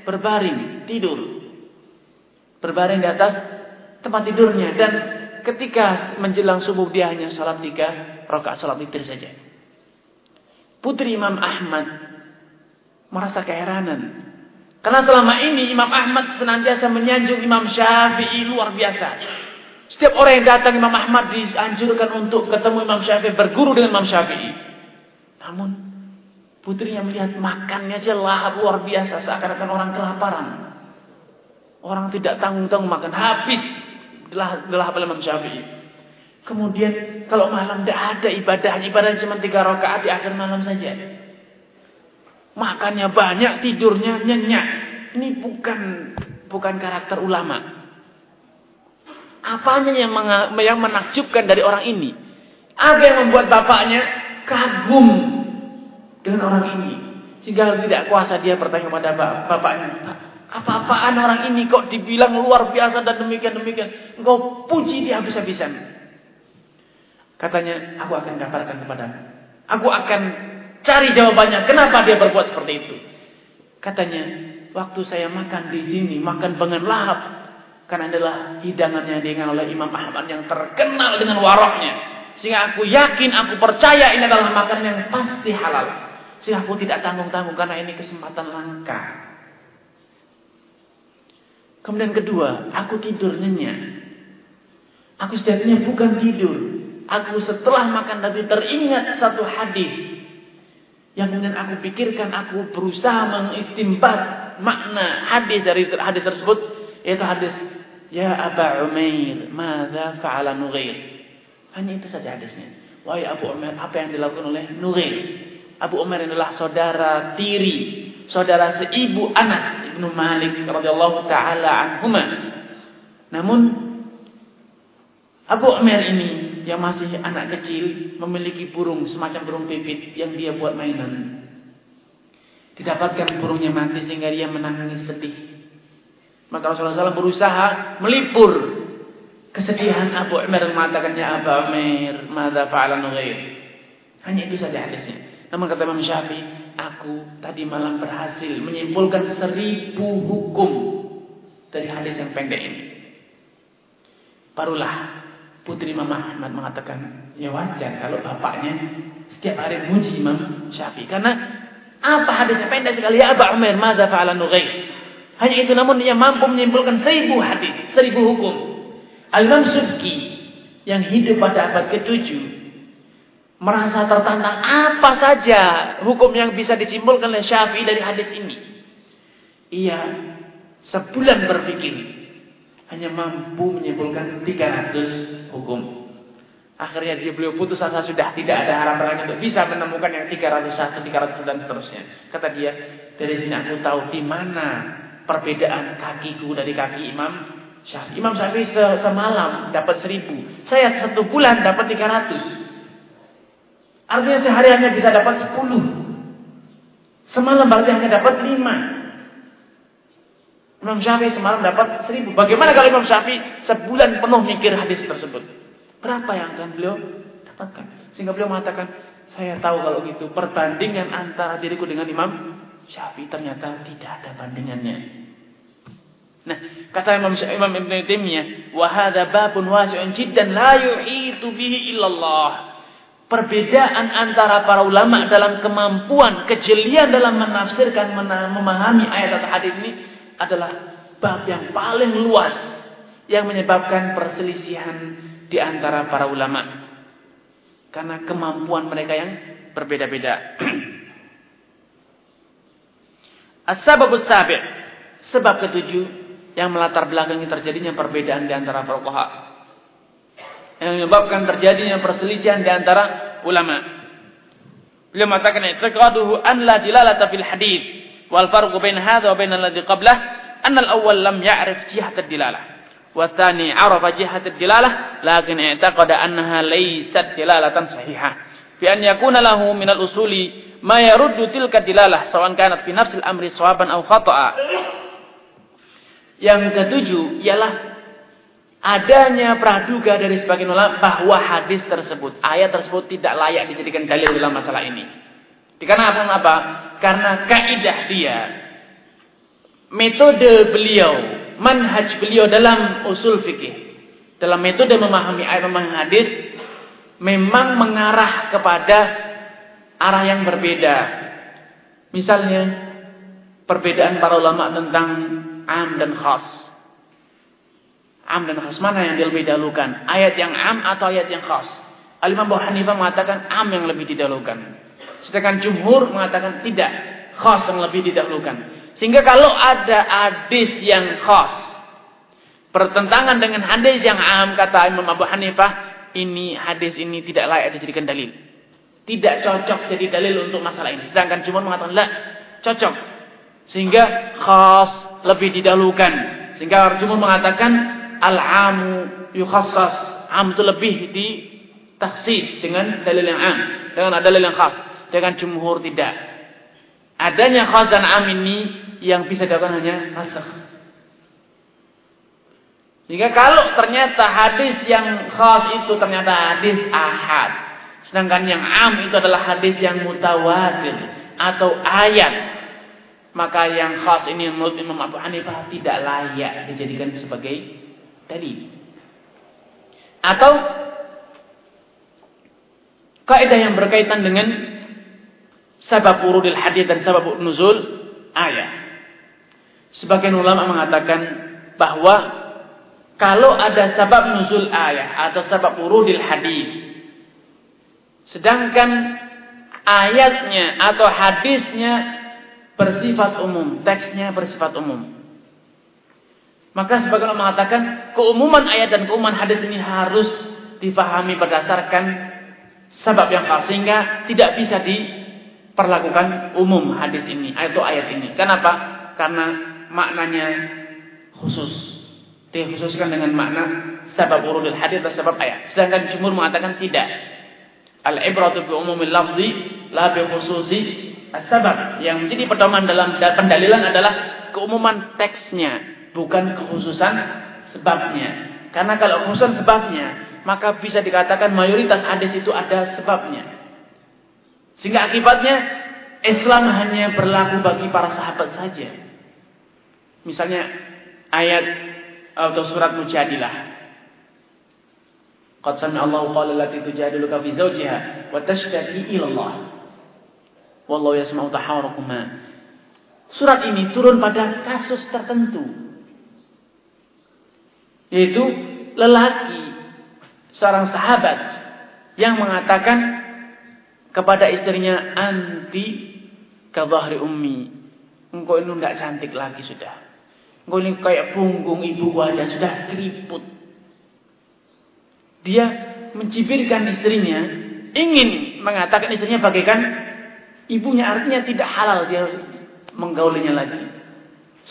berbaring, tidur. Berbaring di atas tempat tidurnya dan ketika menjelang subuh dia hanya salat tiga rakaat salat witir saja. Putri Imam Ahmad merasa keheranan. Karena selama ini Imam Ahmad senantiasa menyanjung Imam Syafi'i luar biasa. Setiap orang yang datang Imam Ahmad dianjurkan untuk ketemu Imam Syafi'i, berguru dengan Imam Syafi'i. Namun putrinya melihat makannya aja lahap luar biasa seakan-akan orang kelaparan. Orang tidak tanggung-tanggung makan habis telah telah Imam Syafi'i. Kemudian kalau malam tidak ada ibadah, ibadah cuma tiga rakaat di akhir malam saja. Makannya banyak, tidurnya nyenyak. Ini bukan bukan karakter ulama. Apanya yang yang menakjubkan dari orang ini? Apa yang membuat bapaknya kagum dengan orang ini? Sehingga tidak kuasa dia bertanya kepada bapaknya. Apa-apaan orang ini kok dibilang luar biasa dan demikian-demikian. Engkau puji dia habis-habisan. Katanya, aku akan gambarkan kepadamu. Aku akan cari jawabannya. Kenapa dia berbuat seperti itu? Katanya, waktu saya makan di sini, makan dengan lahap. Karena adalah hidangannya dengan oleh Imam Ahmad yang terkenal dengan waroknya. Sehingga aku yakin, aku percaya ini adalah makanan yang pasti halal. Sehingga aku tidak tanggung-tanggung karena ini kesempatan langka. Kemudian kedua, aku tidur nyenyak. Aku sejatinya bukan tidur. Aku setelah makan tadi teringat satu hadis yang kemudian aku pikirkan, aku berusaha mengistimbat makna hadis dari hadis tersebut, yaitu hadis Ya Aba Umair, mada fa'ala Nughair? Hanya itu saja hadisnya. Wahai Abu Umair, apa yang dilakukan oleh Nughair? Abu Umair adalah saudara tiri, saudara seibu Anas ibnu Malik radhiyallahu taala anhuma. Namun Abu Umair ini yang masih anak kecil memiliki burung semacam burung pipit yang dia buat mainan. Didapatkan burungnya mati sehingga dia menangis sedih. Maka Rasulullah SAW berusaha melipur kesedihan Abu Umar mengatakan ya Abu Umar, mada fa'ala nughair. Hanya itu saja hadisnya. Namun kata Imam Syafi'i, aku tadi malam berhasil menyimpulkan seribu hukum dari hadis yang pendek ini. Barulah putri Imam Ahmad mengatakan, ya wajar kalau bapaknya setiap hari muji Imam Syafi'i. Karena apa hadisnya pendek sekali. Ya Abu Umar, mada fa'ala nughair. Hanya itu namun dia mampu menyimpulkan seribu hadis, seribu hukum. Al-Imam yang hidup pada abad ke-7 merasa tertantang apa saja hukum yang bisa disimpulkan oleh Syafi'i dari hadis ini. Ia sebulan berpikir hanya mampu menyimpulkan 300 hukum. Akhirnya dia beliau putus asa sudah tidak ada harapan lagi untuk bisa menemukan yang 301, 300 dan seterusnya. Kata dia, dari sini aku tahu di mana perbedaan kakiku dari kaki Imam Syafi'i. Imam Syafi'i se semalam dapat seribu. Saya satu bulan dapat tiga ratus. Artinya sehari hanya bisa dapat sepuluh. Semalam berarti hanya dapat lima. Imam Syafi'i semalam dapat seribu. Bagaimana kalau Imam Syafi'i sebulan penuh mikir hadis tersebut? Berapa yang akan beliau dapatkan? Sehingga beliau mengatakan, saya tahu kalau gitu perbandingan antara diriku dengan Imam Syafi'i ternyata tidak ada bandingannya. Nah, kata Imam Imam Ibn Taimiyah, "Wa hadza babun wasi'un jiddan la yuhitu bihi illallah." Perbedaan antara para ulama dalam kemampuan, kejelian dalam menafsirkan, memahami ayat atau hadis ini adalah bab yang paling luas yang menyebabkan perselisihan di antara para ulama. Karena kemampuan mereka yang berbeda-beda. As-sababus sebab ketujuh yang melatar belakangi terjadinya perbedaan di antara fuqaha yang menyebabkan terjadinya perselisihan di antara ulama. Beliau mengatakan i'tiqaduhu an la dilalata fil hadis wal farqu bain hadha wa bain alladhi qablah an al awwal lam ya'rif jihat ad dilalah wa tsani 'arafa jihat ad dilalah lakin i'taqada annaha laysat dilalatan sahihah fi an yakuna lahu min al usuli ma yaruddu tilka dilalah sawan kanat fi nafsil amri sawaban aw khata'a. Yang ketujuh ialah adanya praduga dari sebagian ulama bahwa hadis tersebut, ayat tersebut tidak layak dijadikan dalil dalam masalah ini. Dikarenakan apa? Karena kaidah dia, metode beliau, manhaj beliau dalam usul fikih, dalam metode memahami ayat memahami hadis, memang mengarah kepada arah yang berbeda. Misalnya perbedaan para ulama tentang am dan khas. Am dan khas mana yang lebih didahulukan? Ayat yang am atau ayat yang khas? Al-Imam Abu Hanifah mengatakan am yang lebih didahulukan. Sedangkan jumhur mengatakan tidak, khas yang lebih didahulukan. Sehingga kalau ada hadis yang khas bertentangan dengan hadis yang am kata Imam Abu Hanifah, ini hadis ini tidak layak dijadikan dalil. Tidak cocok jadi dalil untuk masalah ini. Sedangkan cuma mengatakan, lah, cocok. Sehingga khas lebih didahulukan. Sehingga jumhur mengatakan al-amu yukhassas. Am itu lebih di taksis dengan dalil yang am, dengan dalil yang khas. Dengan jumhur tidak. Adanya khas dan am ini yang bisa dilakukan hanya nasakh. Jika kalau ternyata hadis yang khas itu ternyata hadis ahad. Sedangkan yang am itu adalah hadis yang mutawatir atau ayat. Maka yang khas ini menurut Imam Abu Hanifah tidak layak dijadikan sebagai dalil. Atau kaidah yang berkaitan dengan sabab urudil hadis dan sabab nuzul ayat. Sebagian ulama mengatakan bahwa kalau ada sabab nuzul ayat atau sabab urudil hadis sedangkan ayatnya atau hadisnya bersifat umum, teksnya bersifat umum. Maka sebagian ulama mengatakan keumuman ayat dan keumuman hadis ini harus difahami berdasarkan sebab yang khas sehingga tidak bisa diperlakukan umum hadis ini atau ayat ini. Kenapa? Karena maknanya khusus. Dikhususkan dengan makna sebab urudul hadis atau sebab ayat. Sedangkan jumhur mengatakan tidak. Al-ibratu bi umumil lafzi la bi khususi sebab Yang menjadi pedoman dalam pendalilan adalah keumuman teksnya, bukan kekhususan sebabnya. Karena kalau kekhususan sebabnya, maka bisa dikatakan mayoritas hadis itu ada sebabnya. Sehingga akibatnya Islam hanya berlaku bagi para sahabat saja. Misalnya ayat atau surat Mujadilah. Qad sami Allahu qala allati tujadiluka fi zawjiha wa tashtaki ila Allah. Wallahu yasma'u tahawurakuma. Surat ini turun pada kasus tertentu. Yaitu lelaki seorang sahabat yang mengatakan kepada istrinya anti kadhahri ummi. Engkau ini tidak cantik lagi sudah. Engkau ini kayak punggung ibu aja sudah keriput. Dia mencibirkan istrinya ingin mengatakan istrinya bagaikan ibunya. Artinya tidak halal dia menggaulinya lagi.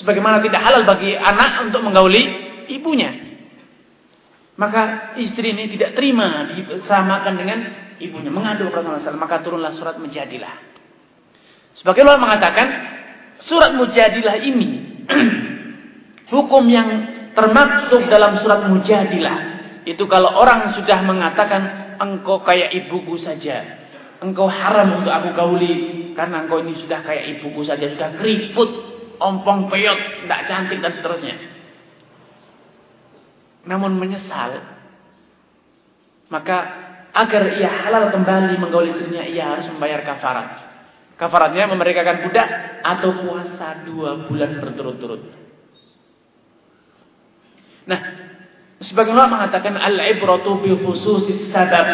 Sebagaimana tidak halal bagi anak untuk menggauli ibunya maka istri ini tidak terima disamakan dengan ibunya. Mengadu kepada Rasulullah Maka turunlah surat Mujadilah. Sebagai ulama mengatakan surat Mujadilah ini hukum yang termaksud dalam surat Mujadilah itu kalau orang sudah mengatakan engkau kayak ibuku saja. Engkau haram untuk aku gauli karena engkau ini sudah kayak ibuku saja, sudah keriput, ompong peyot, tidak cantik dan seterusnya namun menyesal, maka agar ia halal kembali menggauli istrinya, ia harus membayar kafarat. Kafaratnya memerdekakan budak atau puasa dua bulan berturut-turut. Nah, sebagian orang mengatakan al-ibratu bi khususis sabab.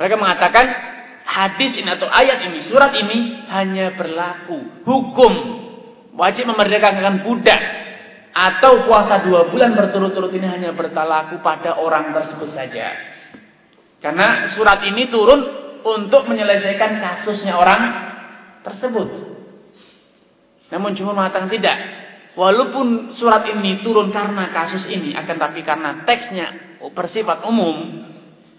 Mereka mengatakan hadis ini atau ayat ini, surat ini hanya berlaku hukum wajib memerdekakan budak atau puasa dua bulan berturut-turut ini hanya bertalaku pada orang tersebut saja. Karena surat ini turun untuk menyelesaikan kasusnya orang tersebut. Namun cuma mengatakan tidak. Walaupun surat ini turun karena kasus ini, akan tapi karena teksnya bersifat umum,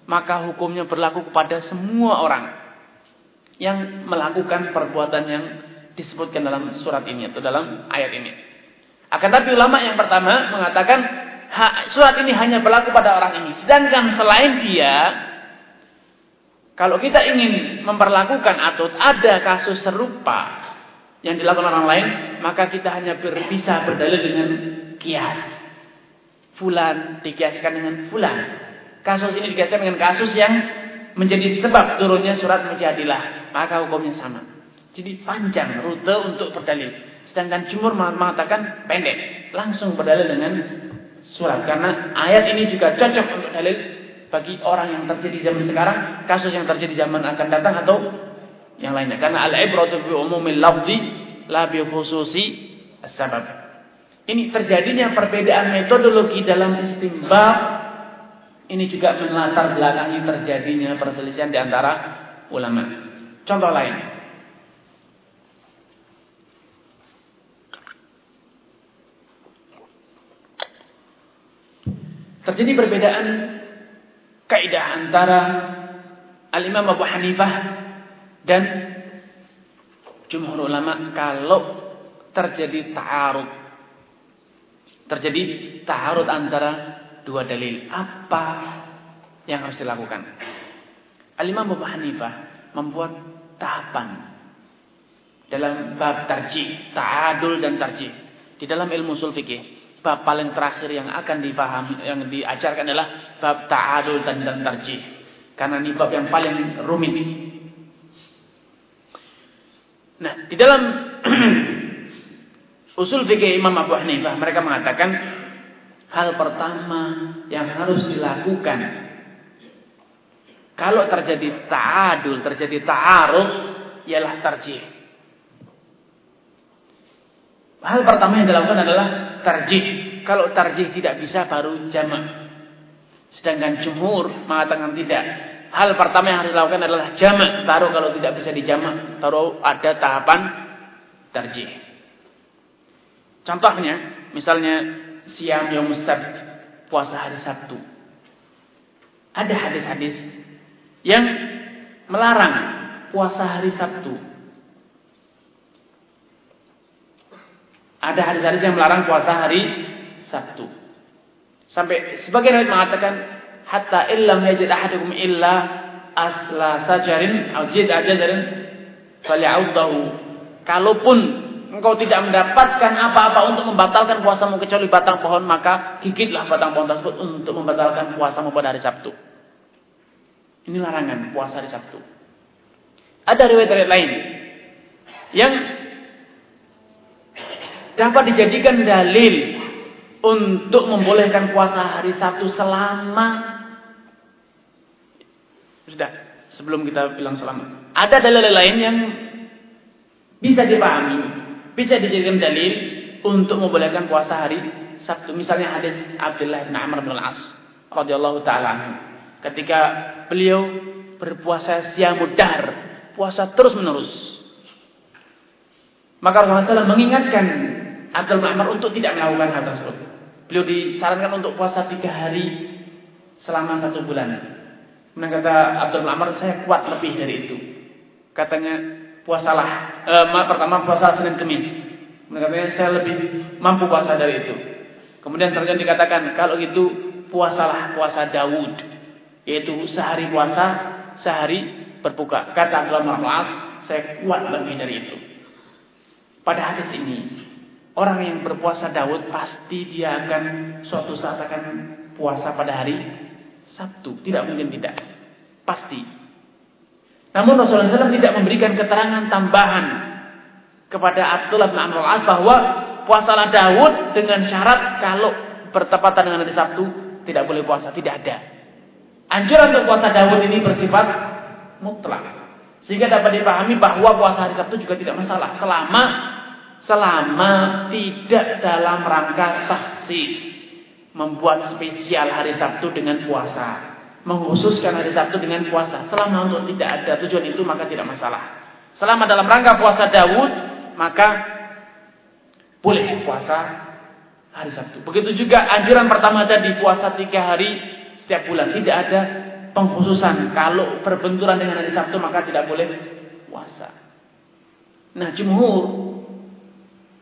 maka hukumnya berlaku kepada semua orang yang melakukan perbuatan yang disebutkan dalam surat ini atau dalam ayat ini. Akan tapi ulama yang pertama mengatakan surat ini hanya berlaku pada orang ini. Sedangkan selain dia, kalau kita ingin memperlakukan atau ada kasus serupa yang dilakukan orang lain, maka kita hanya bisa berdalil dengan kias. Fulan dikiaskan dengan fulan. Kasus ini dikiaskan dengan kasus yang menjadi sebab turunnya surat mujadilah. Maka hukumnya sama. Jadi panjang rute untuk berdalil. Sedangkan jumhur mengatakan pendek, langsung berdalil dengan surat karena ayat ini juga cocok untuk dalil bagi orang yang terjadi zaman sekarang, kasus yang terjadi zaman akan datang atau yang lainnya. Karena al-ibratu bi umumil lafzi la bi khususi sebab. Ini terjadinya perbedaan metodologi dalam istimbab ini juga melatar belakangi terjadinya perselisihan di antara ulama. Contoh lain. Terjadi perbedaan kaidah antara Al-Imam Abu Hanifah dan jumhur ulama kalau terjadi ta'arud. Terjadi ta'arud antara dua dalil. Apa yang harus dilakukan? Al-Imam Abu Hanifah membuat tahapan dalam bab tarjih, ta'adul dan tarjih. Di dalam ilmu usul fikih, bab paling terakhir yang akan difahami yang diajarkan adalah bab ta'adul dan, dan tarjih. Karena ini bab yang paling rumit. Nah, di dalam usul fikih Imam Abu Hanifah mereka mengatakan hal pertama yang harus dilakukan kalau terjadi ta'adul, terjadi ta'aruf ialah tarjih. Hal pertama yang dilakukan adalah tarjih. Kalau tarjih tidak bisa baru jamak. Sedangkan jumhur mengatakan tidak. Hal pertama yang harus dilakukan adalah jamak. Taruh kalau tidak bisa dijamak, taruh ada tahapan tarjih. Contohnya, misalnya siam yang mustad puasa hari Sabtu. Ada hadis-hadis yang melarang puasa hari Sabtu. Ada hadis-hadis yang melarang puasa hari Sabtu. Sampai sebagian ayat mengatakan hatta illam yajid ahadukum illa asla sajarin au jid ajarin falyaudahu. Kalaupun engkau tidak mendapatkan apa-apa untuk membatalkan puasamu kecuali batang pohon, maka gigitlah batang pohon tersebut untuk membatalkan puasamu pada hari Sabtu. Ini larangan puasa hari Sabtu. Ada riwayat-riwayat lain yang dapat dijadikan dalil untuk membolehkan puasa hari Sabtu selama. Sudah sebelum kita bilang selama ada dalil lain yang bisa dipahami bisa dijadikan dalil untuk membolehkan puasa hari Sabtu. Misalnya hadis Abdullah bin Amr bin Al-As radhiyallahu taala ketika beliau berpuasa siang mudar puasa terus menerus maka Rasulullah SAW mengingatkan Abdul Ma'mar untuk tidak melakukan hal tersebut. Beliau disarankan untuk puasa tiga hari selama satu bulan. Kemudian kata Abdul Ma'mar, saya kuat lebih dari itu. Katanya, puasalah. E, pertama puasa Senin Kemis. Kemudian katanya, saya lebih mampu puasa dari itu. Kemudian ternyata dikatakan, kalau itu puasalah puasa Dawud. Yaitu sehari puasa, sehari berbuka. Kata Abdul Ma'mar, saya kuat lebih dari itu. Pada hadis ini Orang yang berpuasa Daud pasti dia akan suatu saat akan puasa pada hari Sabtu. Tidak mungkin tidak. Pasti. Namun Rasulullah SAW tidak memberikan keterangan tambahan kepada Abdullah bin Amr al-As bahwa puasalah Daud dengan syarat kalau bertepatan dengan hari Sabtu tidak boleh puasa. Tidak ada. Anjuran untuk puasa Daud ini bersifat mutlak. Sehingga dapat dipahami bahwa puasa hari Sabtu juga tidak masalah. Selama selama tidak dalam rangka taksis membuat spesial hari Sabtu dengan puasa mengkhususkan hari Sabtu dengan puasa. Selama untuk tidak ada tujuan itu maka tidak masalah. Selama dalam rangka puasa Daud maka boleh puasa hari Sabtu. Begitu juga anjuran pertama tadi puasa tiga hari setiap bulan. Tidak ada pengkhususan. Kalau berbenturan dengan hari Sabtu maka tidak boleh puasa. Nah jumhur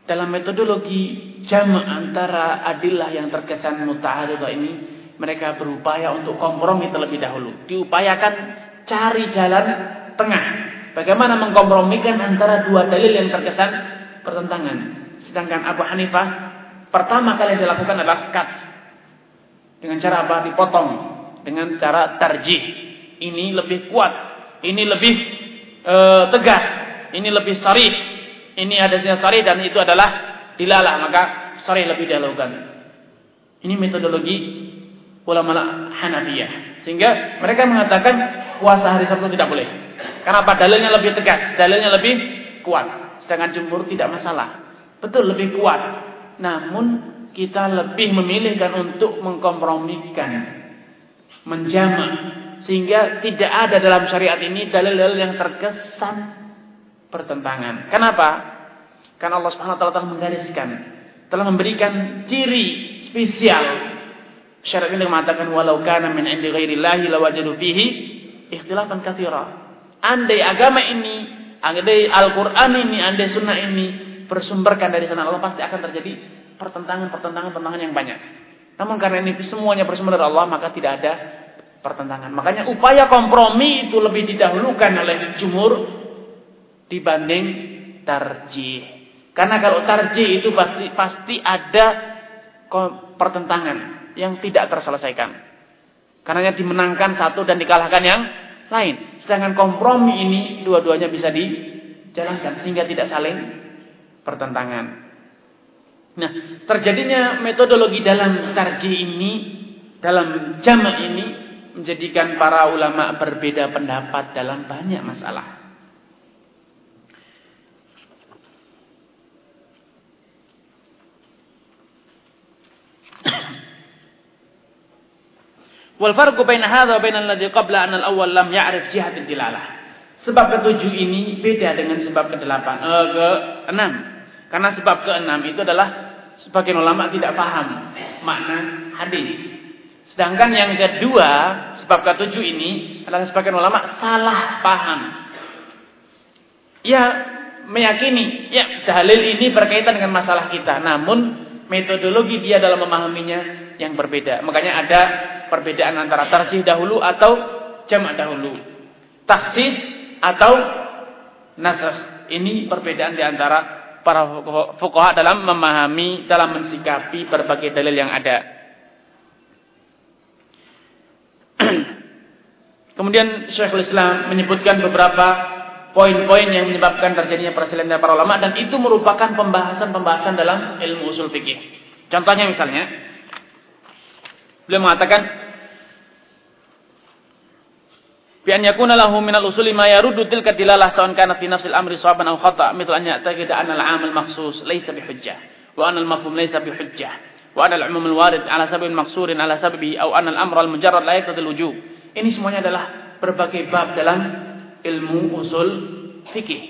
dalam metodologi jama' antara adillah yang terkesan muta'aridah ini mereka berupaya untuk kompromi terlebih dahulu. Diupayakan cari jalan tengah. Bagaimana mengkompromikan antara dua dalil yang terkesan pertentangan sedangkan Abu Hanifah pertama kali yang dilakukan adalah cut dengan cara apa? Dipotong. Dengan cara tarjih. Ini lebih kuat. Ini lebih e, tegas. Ini lebih sarih ini hadisnya sari dan itu adalah dilalah maka sari lebih dilakukan. Ini metodologi ulama Hanafiyah. Sehingga mereka mengatakan puasa hari Sabtu tidak boleh. Karena apa? Dalilnya lebih tegas, dalilnya lebih kuat. Sedangkan jumhur tidak masalah. Betul lebih kuat. Namun kita lebih memilihkan untuk mengkompromikan, menjamak sehingga tidak ada dalam syariat ini dalil-dalil yang terkesan pertentangan. Kenapa? Karena Allah Subhanahu wa taala telah menggariskan, telah memberikan ciri spesial Syarat ini mengatakan walau kana min indi ghairillahi lawajadu fihi ikhtilafan katsira. Andai agama ini, andai Al-Qur'an ini, andai sunnah ini bersumberkan dari sana Allah pasti akan terjadi pertentangan-pertentangan pertentangan yang banyak. Namun karena ini semuanya bersumber dari Allah maka tidak ada pertentangan. Makanya upaya kompromi itu lebih didahulukan oleh jumhur dibanding tarjih. Karena kalau tarjih itu pasti pasti ada pertentangan yang tidak terselesaikan. Karena dimenangkan satu dan dikalahkan yang lain. Sedangkan kompromi ini dua-duanya bisa dijalankan sehingga tidak saling pertentangan. Nah, terjadinya metodologi dalam tarjih ini, dalam jamak ini menjadikan para ulama berbeda pendapat dalam banyak masalah. Wal farqu baina hadha wa baina alladhi qabla an al-awwal lam ya'rif jihat dilalah. Sebab ketujuh ini beda dengan sebab kedelapan, eh, ke enam. Karena sebab keenam itu adalah sebagian ulama tidak paham makna hadis. Sedangkan yang kedua, sebab ketujuh ini adalah sebagian ulama salah paham. Ya, meyakini, ya dalil ini berkaitan dengan masalah kita. Namun metodologi dia dalam memahaminya yang berbeda. Makanya ada perbedaan antara tarjih dahulu atau jamak dahulu. Taksis atau nasakh. Ini perbedaan di antara para fuqaha dalam memahami, dalam mensikapi berbagai dalil yang ada. Kemudian Syekhul Islam menyebutkan beberapa poin-poin yang menyebabkan terjadinya perselisihan para ulama dan itu merupakan pembahasan-pembahasan dalam ilmu usul fikih. Contohnya misalnya, Beliau mengatakan bi an yakuna lahu min al-usuli ma yaruddu tilka dilalah sawan kana fi nafsil amri sawaban aw khata' mithlu an ya'taqida anna al-'am al-makhsus laysa bi hujjah wa anna al-mafhum laysa bi hujjah wa anna al-'umum al-warid 'ala sababin maqsurin 'ala sababi aw anna al-amra al-mujarrad la yaqtadi al-wujub ini semuanya adalah berbagai bab dalam ilmu usul fikih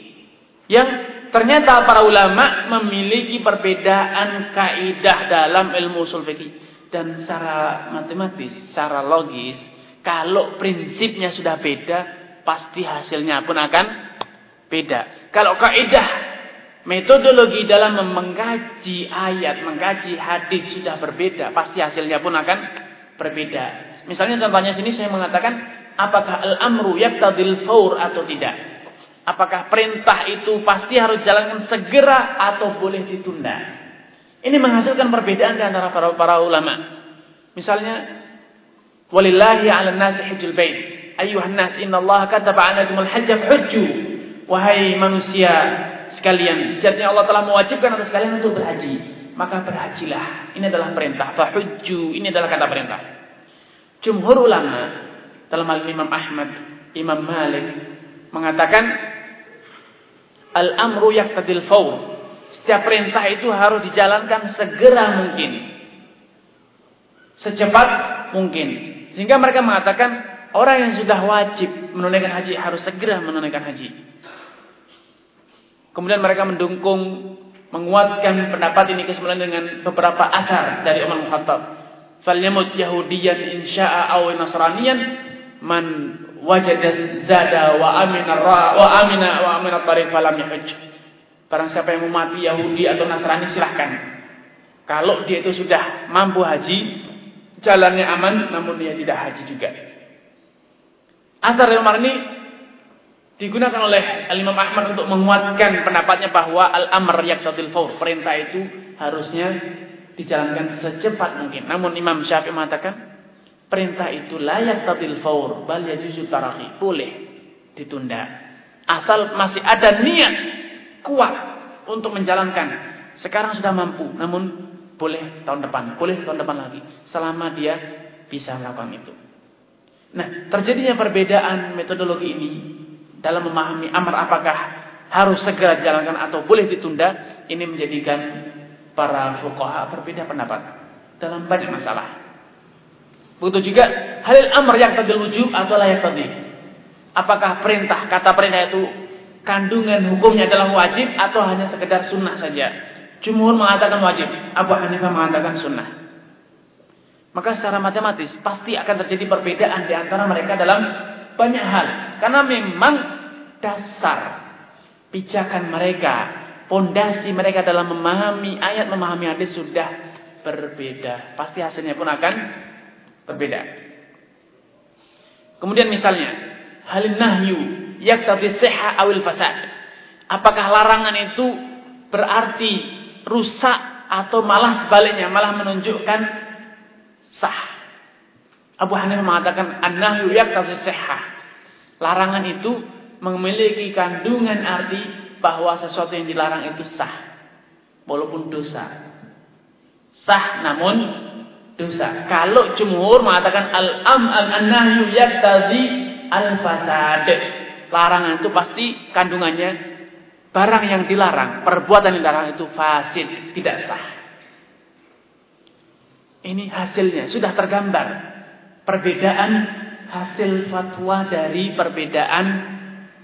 yang ternyata para ulama memiliki perbedaan kaidah dalam ilmu usul fikih dan secara matematis, secara logis, kalau prinsipnya sudah beda, pasti hasilnya pun akan beda. Kalau kaidah metodologi dalam mengkaji ayat, mengkaji hadis sudah berbeda, pasti hasilnya pun akan berbeda. Misalnya contohnya sini saya mengatakan, apakah al-amru yaktadil faur atau tidak? Apakah perintah itu pasti harus dijalankan segera atau boleh ditunda? Ini menghasilkan perbedaan di antara para, para ulama. Misalnya, walillahi 'alan nasi hajjul bait. Ayuhan nas, innallaha kataba 'alaikumul hajja hujju. Wahai manusia sekalian, sejatinya Allah telah mewajibkan atas kalian untuk berhaji. Maka berhajilah. Ini adalah perintah. Fahujju, ini adalah kata perintah. Jumhur ulama dalam hal Imam Ahmad, Imam Malik mengatakan al-amru yaqtadil fawr setiap perintah itu harus dijalankan segera mungkin. Secepat mungkin. Sehingga mereka mengatakan orang yang sudah wajib menunaikan haji harus segera menunaikan haji. Kemudian mereka mendukung menguatkan pendapat ini kesimpulan dengan beberapa asar dari Umar Khattab. Falyamut Yahudiyan insya'a aw Nasraniyan man wajada zada wa amina wa amina wa amina tariq falam yahujj. Barang siapa yang mau mati Yahudi atau Nasrani silahkan. Kalau dia itu sudah mampu haji, jalannya aman, namun dia tidak haji juga. Asar Umar ini digunakan oleh Al-Imam Ahmad untuk menguatkan pendapatnya bahwa al-amr yaqtadil faur, perintah itu harusnya dijalankan secepat mungkin. Namun Imam Syafi'i mengatakan perintah itu layak tadil faur, bal yajuzu tarahi, boleh ditunda. Asal masih ada niat kuat untuk menjalankan. Sekarang sudah mampu, namun boleh tahun depan, boleh tahun depan lagi. Selama dia bisa melakukan itu. Nah, terjadinya perbedaan metodologi ini dalam memahami amar apakah harus segera dijalankan atau boleh ditunda, ini menjadikan para fuqaha berbeda pendapat dalam banyak masalah. Begitu juga halil amr yang tadi wujub atau layak tadi. Apakah perintah, kata perintah itu kandungan hukumnya adalah wajib atau hanya sekedar sunnah saja. Jumhur mengatakan wajib, Abu Hanifah mengatakan sunnah. Maka secara matematis pasti akan terjadi perbedaan di antara mereka dalam banyak hal. Karena memang dasar pijakan mereka, pondasi mereka dalam memahami ayat, memahami hadis sudah berbeda. Pasti hasilnya pun akan berbeda. Kemudian misalnya, halin nahyu yaktabi seha awil fasad. Apakah larangan itu berarti rusak atau malah sebaliknya, malah menunjukkan sah. Abu Hanifah mengatakan an-nahyu yaktabi seha. Larangan itu memiliki kandungan arti bahwa sesuatu yang dilarang itu sah. Walaupun dosa. Sah namun dosa. Kalau jumhur mengatakan al-am al-nahyu yaktabi al-fasad. Larangan itu pasti kandungannya barang yang dilarang, perbuatan yang dilarang itu fasid, tidak sah. Ini hasilnya sudah tergambar. Perbedaan hasil fatwa dari perbedaan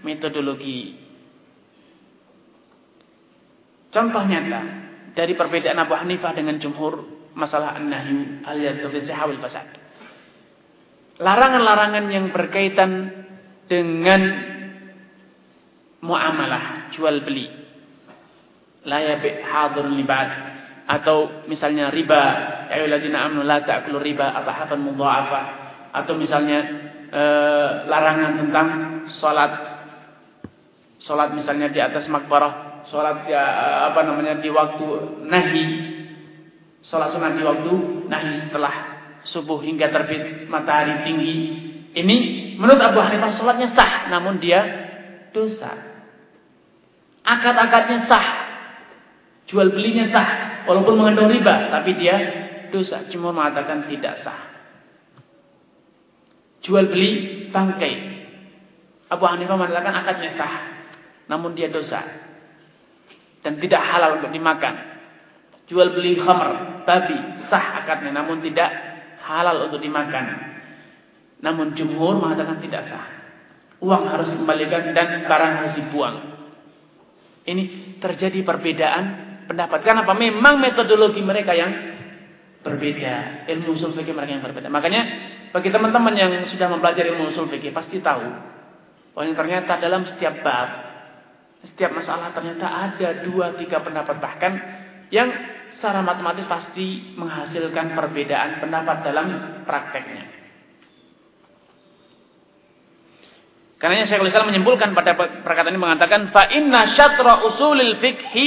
metodologi. Contoh nyata dari perbedaan Abu Hanifah dengan jumhur masalah an-nahyu al fasad. Larangan-larangan yang berkaitan dengan muamalah, jual beli. La yabi' hadirun li atau misalnya riba, ya ayyuhalladzina amanu la ta'kulu riba adhafan mudha'afa atau misalnya e, larangan tentang salat salat misalnya di atas makbarah, salat ya, apa namanya di waktu nahi. Salat sunat di waktu nahi setelah subuh hingga terbit matahari tinggi. Ini menurut Abu Hanifah salatnya sah, namun dia dosa. Akad-akadnya sah. Jual belinya sah. Walaupun mengandung riba. Tapi dia dosa. Cuma mengatakan tidak sah. Jual beli bangkai. Abu Hanifah mengatakan akadnya sah. Namun dia dosa. Dan tidak halal untuk dimakan. Jual beli khamr. Babi. Sah akadnya. Namun tidak halal untuk dimakan. Namun jumhur mengatakan tidak sah. Uang harus dikembalikan dan barang harus dibuang. Ini terjadi perbedaan pendapat. Kenapa? Memang metodologi mereka yang berbeda. Ilmu usul fikih mereka yang berbeda. Makanya bagi teman-teman yang sudah mempelajari ilmu usul fikih pasti tahu bahwa ternyata dalam setiap bab, setiap masalah ternyata ada dua tiga pendapat bahkan yang secara matematis pasti menghasilkan perbedaan pendapat dalam prakteknya. Karena Syekhul Islam menyimpulkan pada perkataan ini mengatakan fa inna syatra usulil fikhi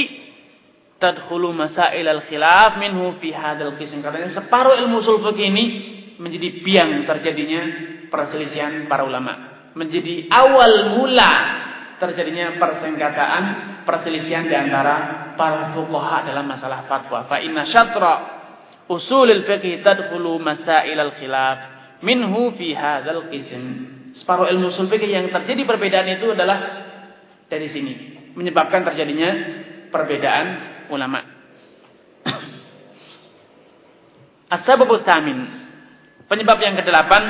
tadkhulu masail al khilaf minhu fi hadzal qism. Katanya separuh ilmu usul fikih ini menjadi biang terjadinya perselisihan para ulama. Menjadi awal mula terjadinya persengketaan, perselisihan di antara para fuqaha dalam masalah fatwa. Fa inna syatra usulil fikhi tadkhulu masail al khilaf minhu fi hadzal qism separuh ilmu usul fikih yang terjadi perbedaan itu adalah dari sini menyebabkan terjadinya perbedaan ulama. Asbabut tamin. Penyebab yang kedelapan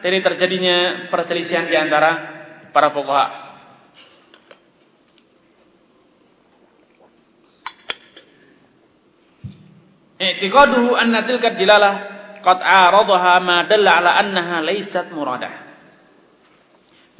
dari terjadinya perselisihan di antara para fuqaha. I'tiqaduhu anna tilka dilalah qad aradaha ma dalla ala annaha laysat muradah.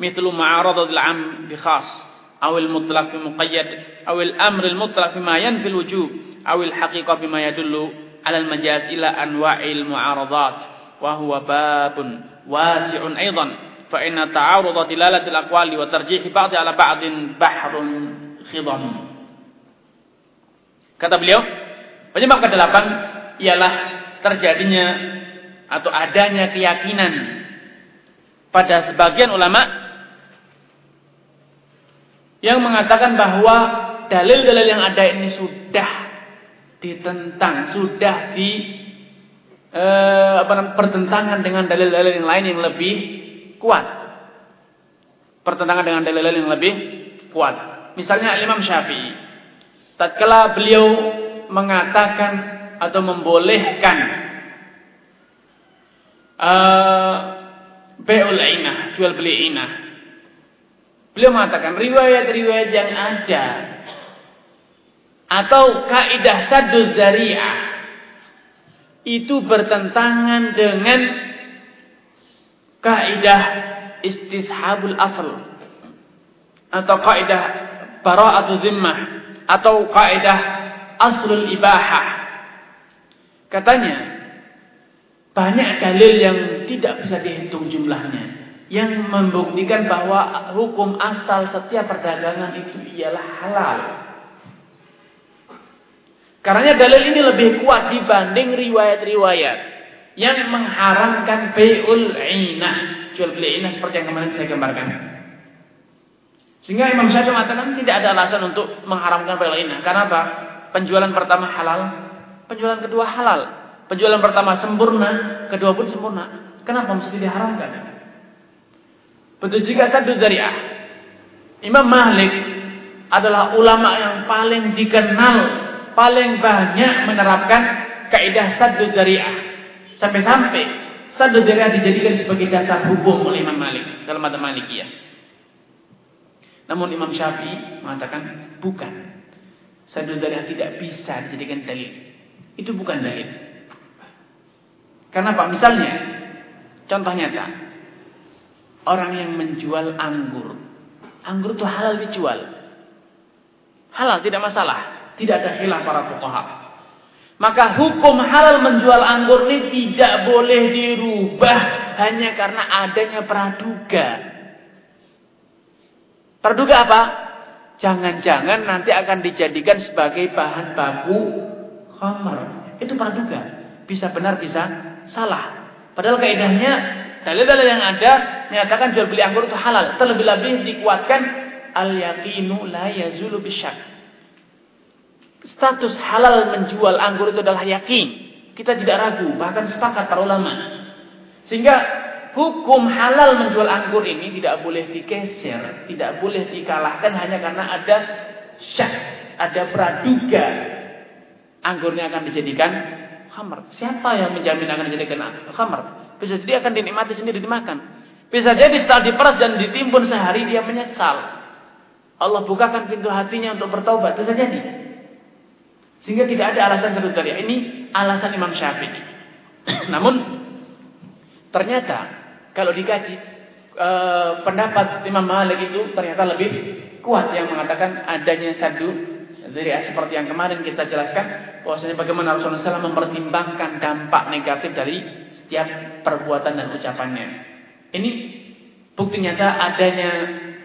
مثل معارضة العام بخاص أو المطلق بمقيد أو الأمر المطلق بما ينفي الوجوب أو الحقيقة بما يدل على المجاز إلى أنواع المعارضات وهو باب واسع أيضا فإن تعارض دلالة الأقوال وترجيح بعض على بعض بحر خضم Kata beliau, penyebab kedelapan ialah terjadinya atau adanya keyakinan pada sebagian ulama yang mengatakan bahwa dalil-dalil yang ada ini sudah ditentang, sudah di eh, pertentangan dengan dalil-dalil yang lain yang lebih kuat. Pertentangan dengan dalil-dalil yang lebih kuat. Misalnya Imam Syafi'i tatkala beliau mengatakan atau membolehkan uh, beul inah, jual beli inah Beliau mengatakan riwayat-riwayat yang ada atau kaidah saduz zari'ah itu bertentangan dengan kaidah istishabul asal atau kaidah bara'atu zimmah atau kaidah aslul ibahah. Katanya banyak dalil yang tidak bisa dihitung jumlahnya yang membuktikan bahwa hukum asal setiap perdagangan itu ialah halal. Karena dalil ini lebih kuat dibanding riwayat-riwayat yang mengharamkan bai'ul inah, jual beli inah seperti yang kemarin saya gambarkan. Sehingga Imam Syafi'i mengatakan tidak ada alasan untuk mengharamkan bai'ul inah. Karena apa? Penjualan pertama halal, penjualan kedua halal. Penjualan pertama sempurna, kedua pun sempurna. Kenapa mesti diharamkan? Betul juga satu dariah. Imam Malik adalah ulama yang paling dikenal, paling banyak menerapkan kaidah saddu dariah. Sampai-sampai saddu dariah dijadikan sebagai dasar hukum oleh Imam Malik dalam mata Malikiyah. Namun Imam Syafi'i mengatakan bukan. Saddu dariah tidak bisa dijadikan dalil. Itu bukan dalil. Karena apa? Misalnya, contoh nyata orang yang menjual anggur. Anggur itu halal dijual. Halal, tidak masalah. Tidak ada khilaf para fuqaha. Maka hukum halal menjual anggur ini tidak boleh dirubah hanya karena adanya praduga. Praduga apa? Jangan-jangan nanti akan dijadikan sebagai bahan baku khamr. Itu praduga. Bisa benar, bisa salah. Padahal kaidahnya dalil-dalil yang ada menyatakan jual beli anggur itu halal. Terlebih-lebih dikuatkan al yaqinu la yazulu bisyak. Status halal menjual anggur itu adalah yakin. Kita tidak ragu, bahkan sepakat para ulama. Sehingga hukum halal menjual anggur ini tidak boleh dikeser, tidak boleh dikalahkan hanya karena ada syak, ada praduga anggurnya akan dijadikan khamr. Siapa yang menjamin akan dijadikan khamr? Bisa jadi akan dinikmati sendiri dimakan. Bisa jadi setelah diperas dan ditimbun sehari dia menyesal. Allah bukakan pintu hatinya untuk bertaubat. Bisa jadi. Sehingga tidak ada alasan satu dari ini alasan Imam Syafi'i. Namun ternyata kalau dikaji eh, pendapat Imam Malik itu ternyata lebih kuat yang mengatakan adanya satu dari seperti yang kemarin kita jelaskan bahwasanya bagaimana Rasulullah SAW mempertimbangkan dampak negatif dari setiap perbuatan dan ucapannya. Ini bukti nyata adanya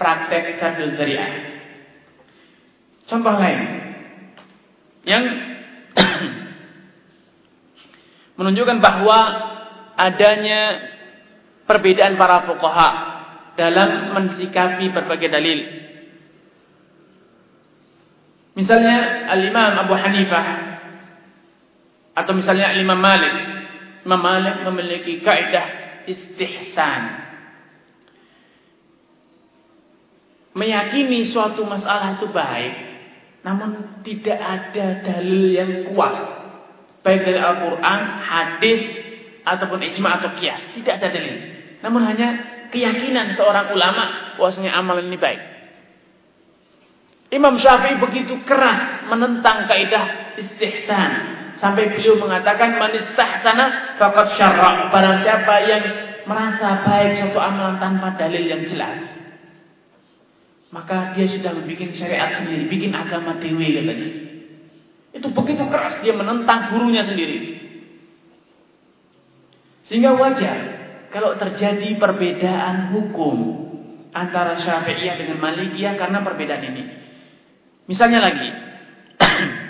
praktek sadul zariah. Contoh lain yang menunjukkan bahwa adanya perbedaan para fuqaha dalam mensikapi berbagai dalil. Misalnya Al-Imam Abu Hanifah atau misalnya Al-Imam Malik. Imam Malik memiliki kaidah istihsan. Meyakini suatu masalah itu baik, namun tidak ada dalil yang kuat. Baik dari Al-Quran, hadis, ataupun ijma atau kias. Tidak ada dalil. Namun hanya keyakinan seorang ulama bahwasanya amal ini baik. Imam Syafi'i begitu keras menentang kaidah istihsan Sampai beliau mengatakan manistah sana fakat syarra. Barang siapa yang merasa baik suatu amalan tanpa dalil yang jelas. Maka dia sudah membuat syariat sendiri. Bikin agama dewi katanya. Itu begitu keras dia menentang gurunya sendiri. Sehingga wajar kalau terjadi perbedaan hukum antara Syafi'iyah dengan Malikiyah karena perbedaan ini. Misalnya lagi,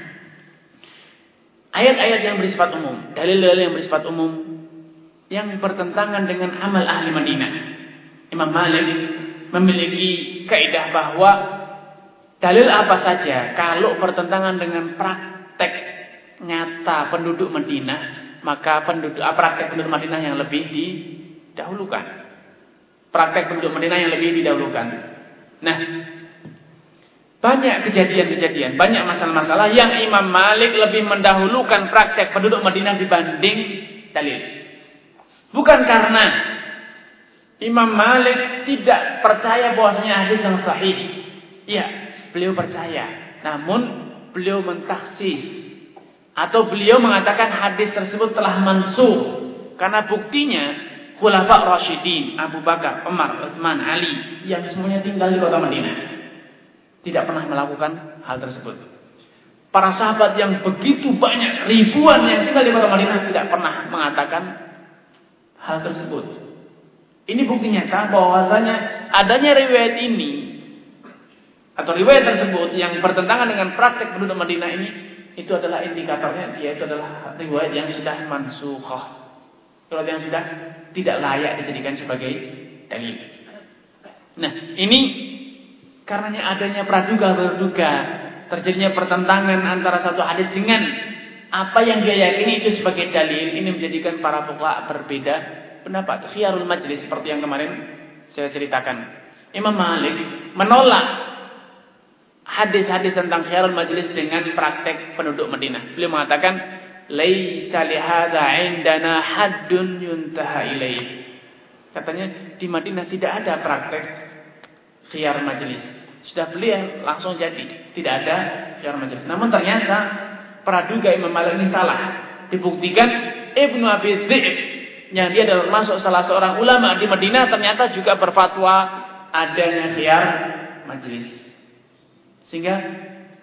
Ayat-ayat yang bersifat umum, dalil-dalil yang bersifat umum yang bertentangan dengan amal ahli Madinah. Imam Malik memiliki kaidah bahwa dalil apa saja kalau bertentangan dengan praktek nyata penduduk Madinah, maka penduduk ah, praktek penduduk Madinah yang lebih didahulukan. Praktek penduduk Madinah yang lebih didahulukan. Nah, banyak kejadian-kejadian, banyak masalah-masalah yang Imam Malik lebih mendahulukan praktek penduduk Madinah dibanding dalil. Bukan karena Imam Malik tidak percaya bahwasanya hadis yang sahih. Iya, beliau percaya. Namun beliau mentaksis, Atau beliau mengatakan hadis tersebut telah mansuh. Karena buktinya Khulafa Rashidin, Abu Bakar, Umar, Utsman, Ali yang semuanya tinggal di kota Madinah. Tidak pernah melakukan hal tersebut. Para sahabat yang begitu banyak, ribuan yang tinggal di kota Madinah tidak pernah mengatakan hal tersebut. Ini bukti nyata bahwasanya adanya riwayat ini atau riwayat tersebut yang bertentangan dengan praktek penduduk Madinah ini itu adalah indikatornya yaitu adalah riwayat yang sudah mansukhah. Riwayat yang sudah tidak layak dijadikan sebagai dalil. Nah, ini karenanya adanya praduga-praduga, terjadinya pertentangan antara satu hadis dengan apa yang dia yakini itu sebagai dalil, ini menjadikan para fuqaha berbeda pendapat. Khiyarul majlis seperti yang kemarin saya ceritakan. Imam Malik menolak hadis-hadis tentang khiyarul majlis dengan praktek penduduk Madinah. Beliau mengatakan, "Laisa lihadza indana haddun yuntaha ilaih." Katanya di Madinah tidak ada praktek khiyar majlis. Sudah beliau langsung jadi, tidak ada khiyar majlis. Namun ternyata praduga Imam Malik ini salah. Dibuktikan Ibnu Abi Dzib yang dia adalah masuk salah seorang ulama di Madinah ternyata juga berfatwa adanya khiyar majlis. Sehingga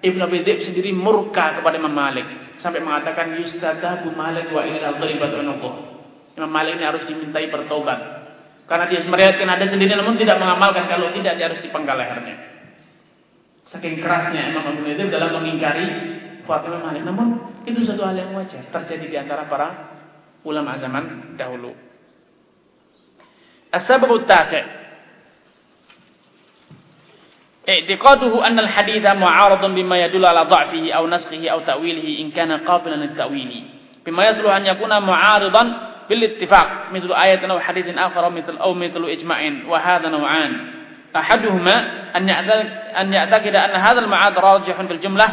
Ibn Abi Dhib sendiri murka kepada Imam Malik sampai mengatakan yustadabu Malik wa ilal ghaibat unuquh. Imam Malik ini harus dimintai bertobat. Karena dia meriwayatkan ada sendiri namun tidak mengamalkan kalau tidak dia harus dipenggal lehernya. Saking kerasnya Imam Abu Dhib dalam mengingkari fatwa Malik. Namun itu satu hal yang wajar terjadi di antara para ulama zaman dahulu. As-sababu tasi' اعتقاده أن الحديث معارض بما يدل على ضعفه أو نسخه أو تأويله إن كان قابلا للتأويل بما يصلح أن يكون معارضا بالاتفاق مثل آية أو حديث آخر أو مثل, أو مثل إجماع وهذا نوعان أحدهما أن يعتقد أن هذا المعارض راجح في الجملة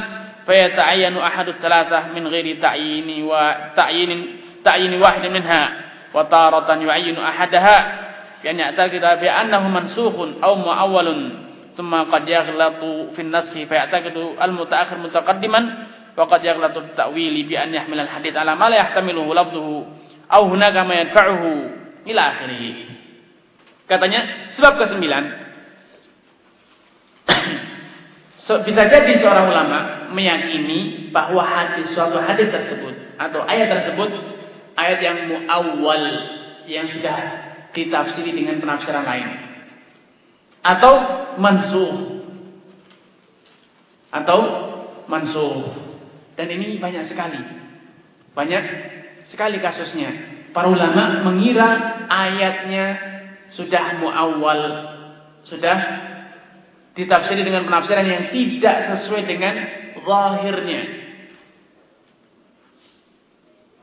فيتعين أحد الثلاثة من غير تعيين وتعيين تعيين واحد منها وتارة يعين أحدها بأن يعتقد بأنه al-muta'akhir mutaqaddiman ta'wili bi an al-hadith. Katanya sebab kesembilan So, bisa jadi seorang ulama meyakini bahwa hadis suatu hadis tersebut atau ayat tersebut ayat yang muawwal yang sudah ditafsiri dengan penafsiran lain atau mansuh. Atau mansuh. Dan ini banyak sekali. Banyak sekali kasusnya. Para ulama mengira ayatnya sudah muawwal sudah ditafsiri dengan penafsiran yang tidak sesuai dengan zahirnya.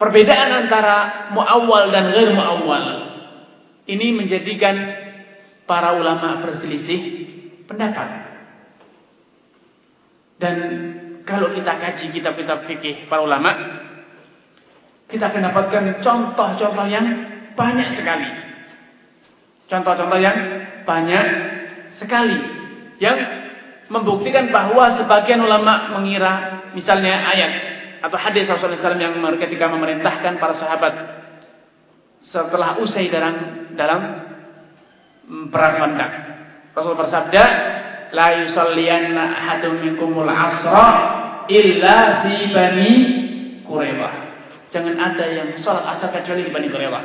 Perbedaan antara muawwal dan ghair muawwal ini menjadikan para ulama berselisih pendapat. Dan kalau kita kaji kitab-kitab fikih para ulama, kita akan dapatkan contoh-contoh yang banyak sekali. Contoh-contoh yang banyak sekali yang membuktikan bahwa sebagian ulama mengira misalnya ayat atau hadis Rasulullah SAW yang ketika memerintahkan para sahabat setelah usai dalam dalam perang. Rasul bersabda, "La yusalliyanna ahadun minkumul asra illa fi Bani Quraidah." Jangan ada yang sholat asar kecuali di Bani Quraidah.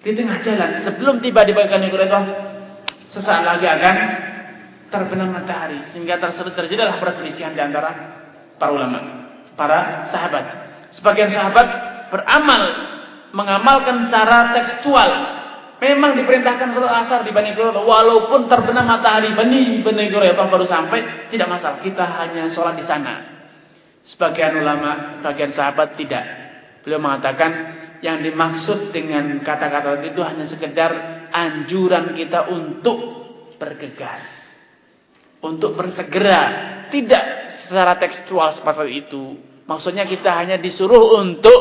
Di tengah jalan, sebelum tiba di Bani Quraidah, sesaat lagi akan terbenam matahari sehingga tersebut terjadilah perselisihan di antara para ulama, para sahabat. Sebagian sahabat beramal mengamalkan secara tekstual Memang diperintahkan sholat asar di Bani Quraidah walaupun terbenam matahari Bani Bani Quraidah baru sampai tidak masalah kita hanya sholat di sana. Sebagian ulama, bagian sahabat tidak. Beliau mengatakan yang dimaksud dengan kata-kata itu hanya sekedar anjuran kita untuk bergegas, untuk bersegera, tidak secara tekstual seperti itu. Maksudnya kita hanya disuruh untuk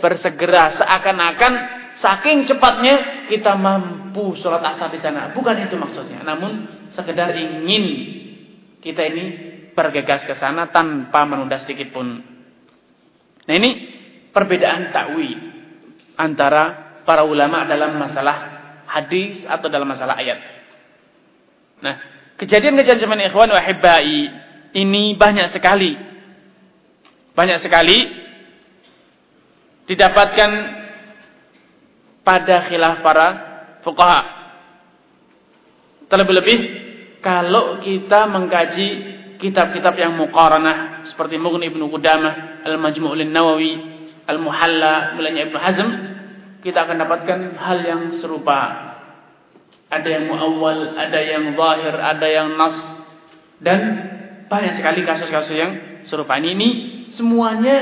bersegera seakan-akan Saking cepatnya kita mampu sholat asar di sana. Bukan itu maksudnya. Namun sekedar ingin kita ini bergegas ke sana tanpa menunda sedikit pun. Nah ini perbedaan takwil antara para ulama dalam masalah hadis atau dalam masalah ayat. Nah, kejadian-kejadian zaman ikhwan wa ini banyak sekali. Banyak sekali didapatkan pada khilaf para fuqaha. Terlebih-lebih kalau kita mengkaji kitab-kitab yang muqaranah seperti Mughni Ibnu Qudamah, Al-Majmu' nawawi Al-Muhalla mulanya Ibnu Hazm, kita akan dapatkan hal yang serupa. Ada yang muawwal, ada yang zahir, ada yang nas dan banyak sekali kasus-kasus yang serupa ini. Ini semuanya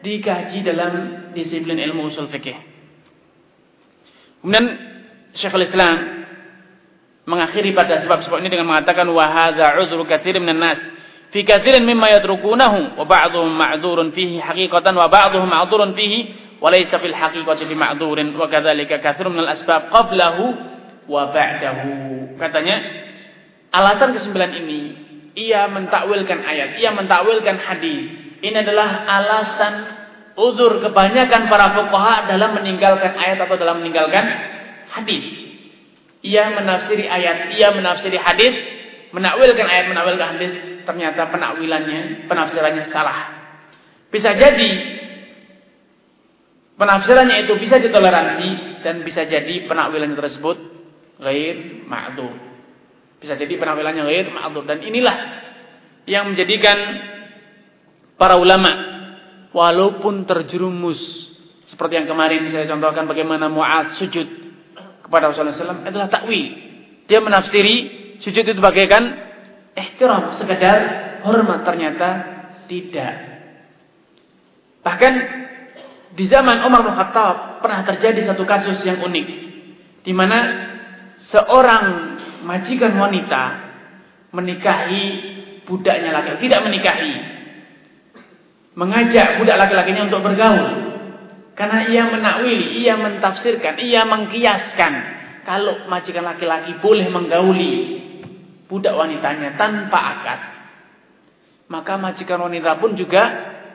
dikaji dalam disiplin ilmu usul fikih. Kemudian Syekhul Islam mengakhiri pada sebab-sebab ini dengan mengatakan wa hadza uzru katsirin minan nas. Fi katsirin mimma yatrukunahu wa ba'dhum ma'dzurun fihi haqiqatan wa ba'dhum ma'dzurun fihi wa laysa fil haqiqati bi ma'dzurin wa kadzalika katsirun minal asbab qablahu wa ba'dahu. Katanya alasan kesembilan ini ia mentakwilkan ayat ia mentakwilkan hadis. Ini adalah alasan uzur kebanyakan para fuqaha dalam meninggalkan ayat atau dalam meninggalkan hadis ia menafsiri ayat, ia menafsiri hadis, menakwilkan ayat, menakwilkan hadis, ternyata penakwilannya, penafsirannya salah. Bisa jadi penafsirannya itu bisa ditoleransi dan bisa jadi penakwilannya tersebut ghair ma'dzur. Bisa jadi penakwilannya ghair ma'dzur dan inilah yang menjadikan para ulama walaupun terjerumus seperti yang kemarin saya contohkan bagaimana Mu'ad sujud kepada Rasulullah SAW adalah takwil. Dia menafsiri sujud itu bagaikan ihtiram, sekedar hormat ternyata tidak. Bahkan di zaman Umar bin Khattab pernah terjadi satu kasus yang unik di mana seorang majikan wanita menikahi budaknya laki-laki, tidak menikahi. Mengajak budak laki-lakinya untuk bergaul. Karena ia menakwili, ia mentafsirkan, ia mengkiaskan. Kalau majikan laki-laki boleh menggauli budak wanitanya tanpa akad. Maka majikan wanita pun juga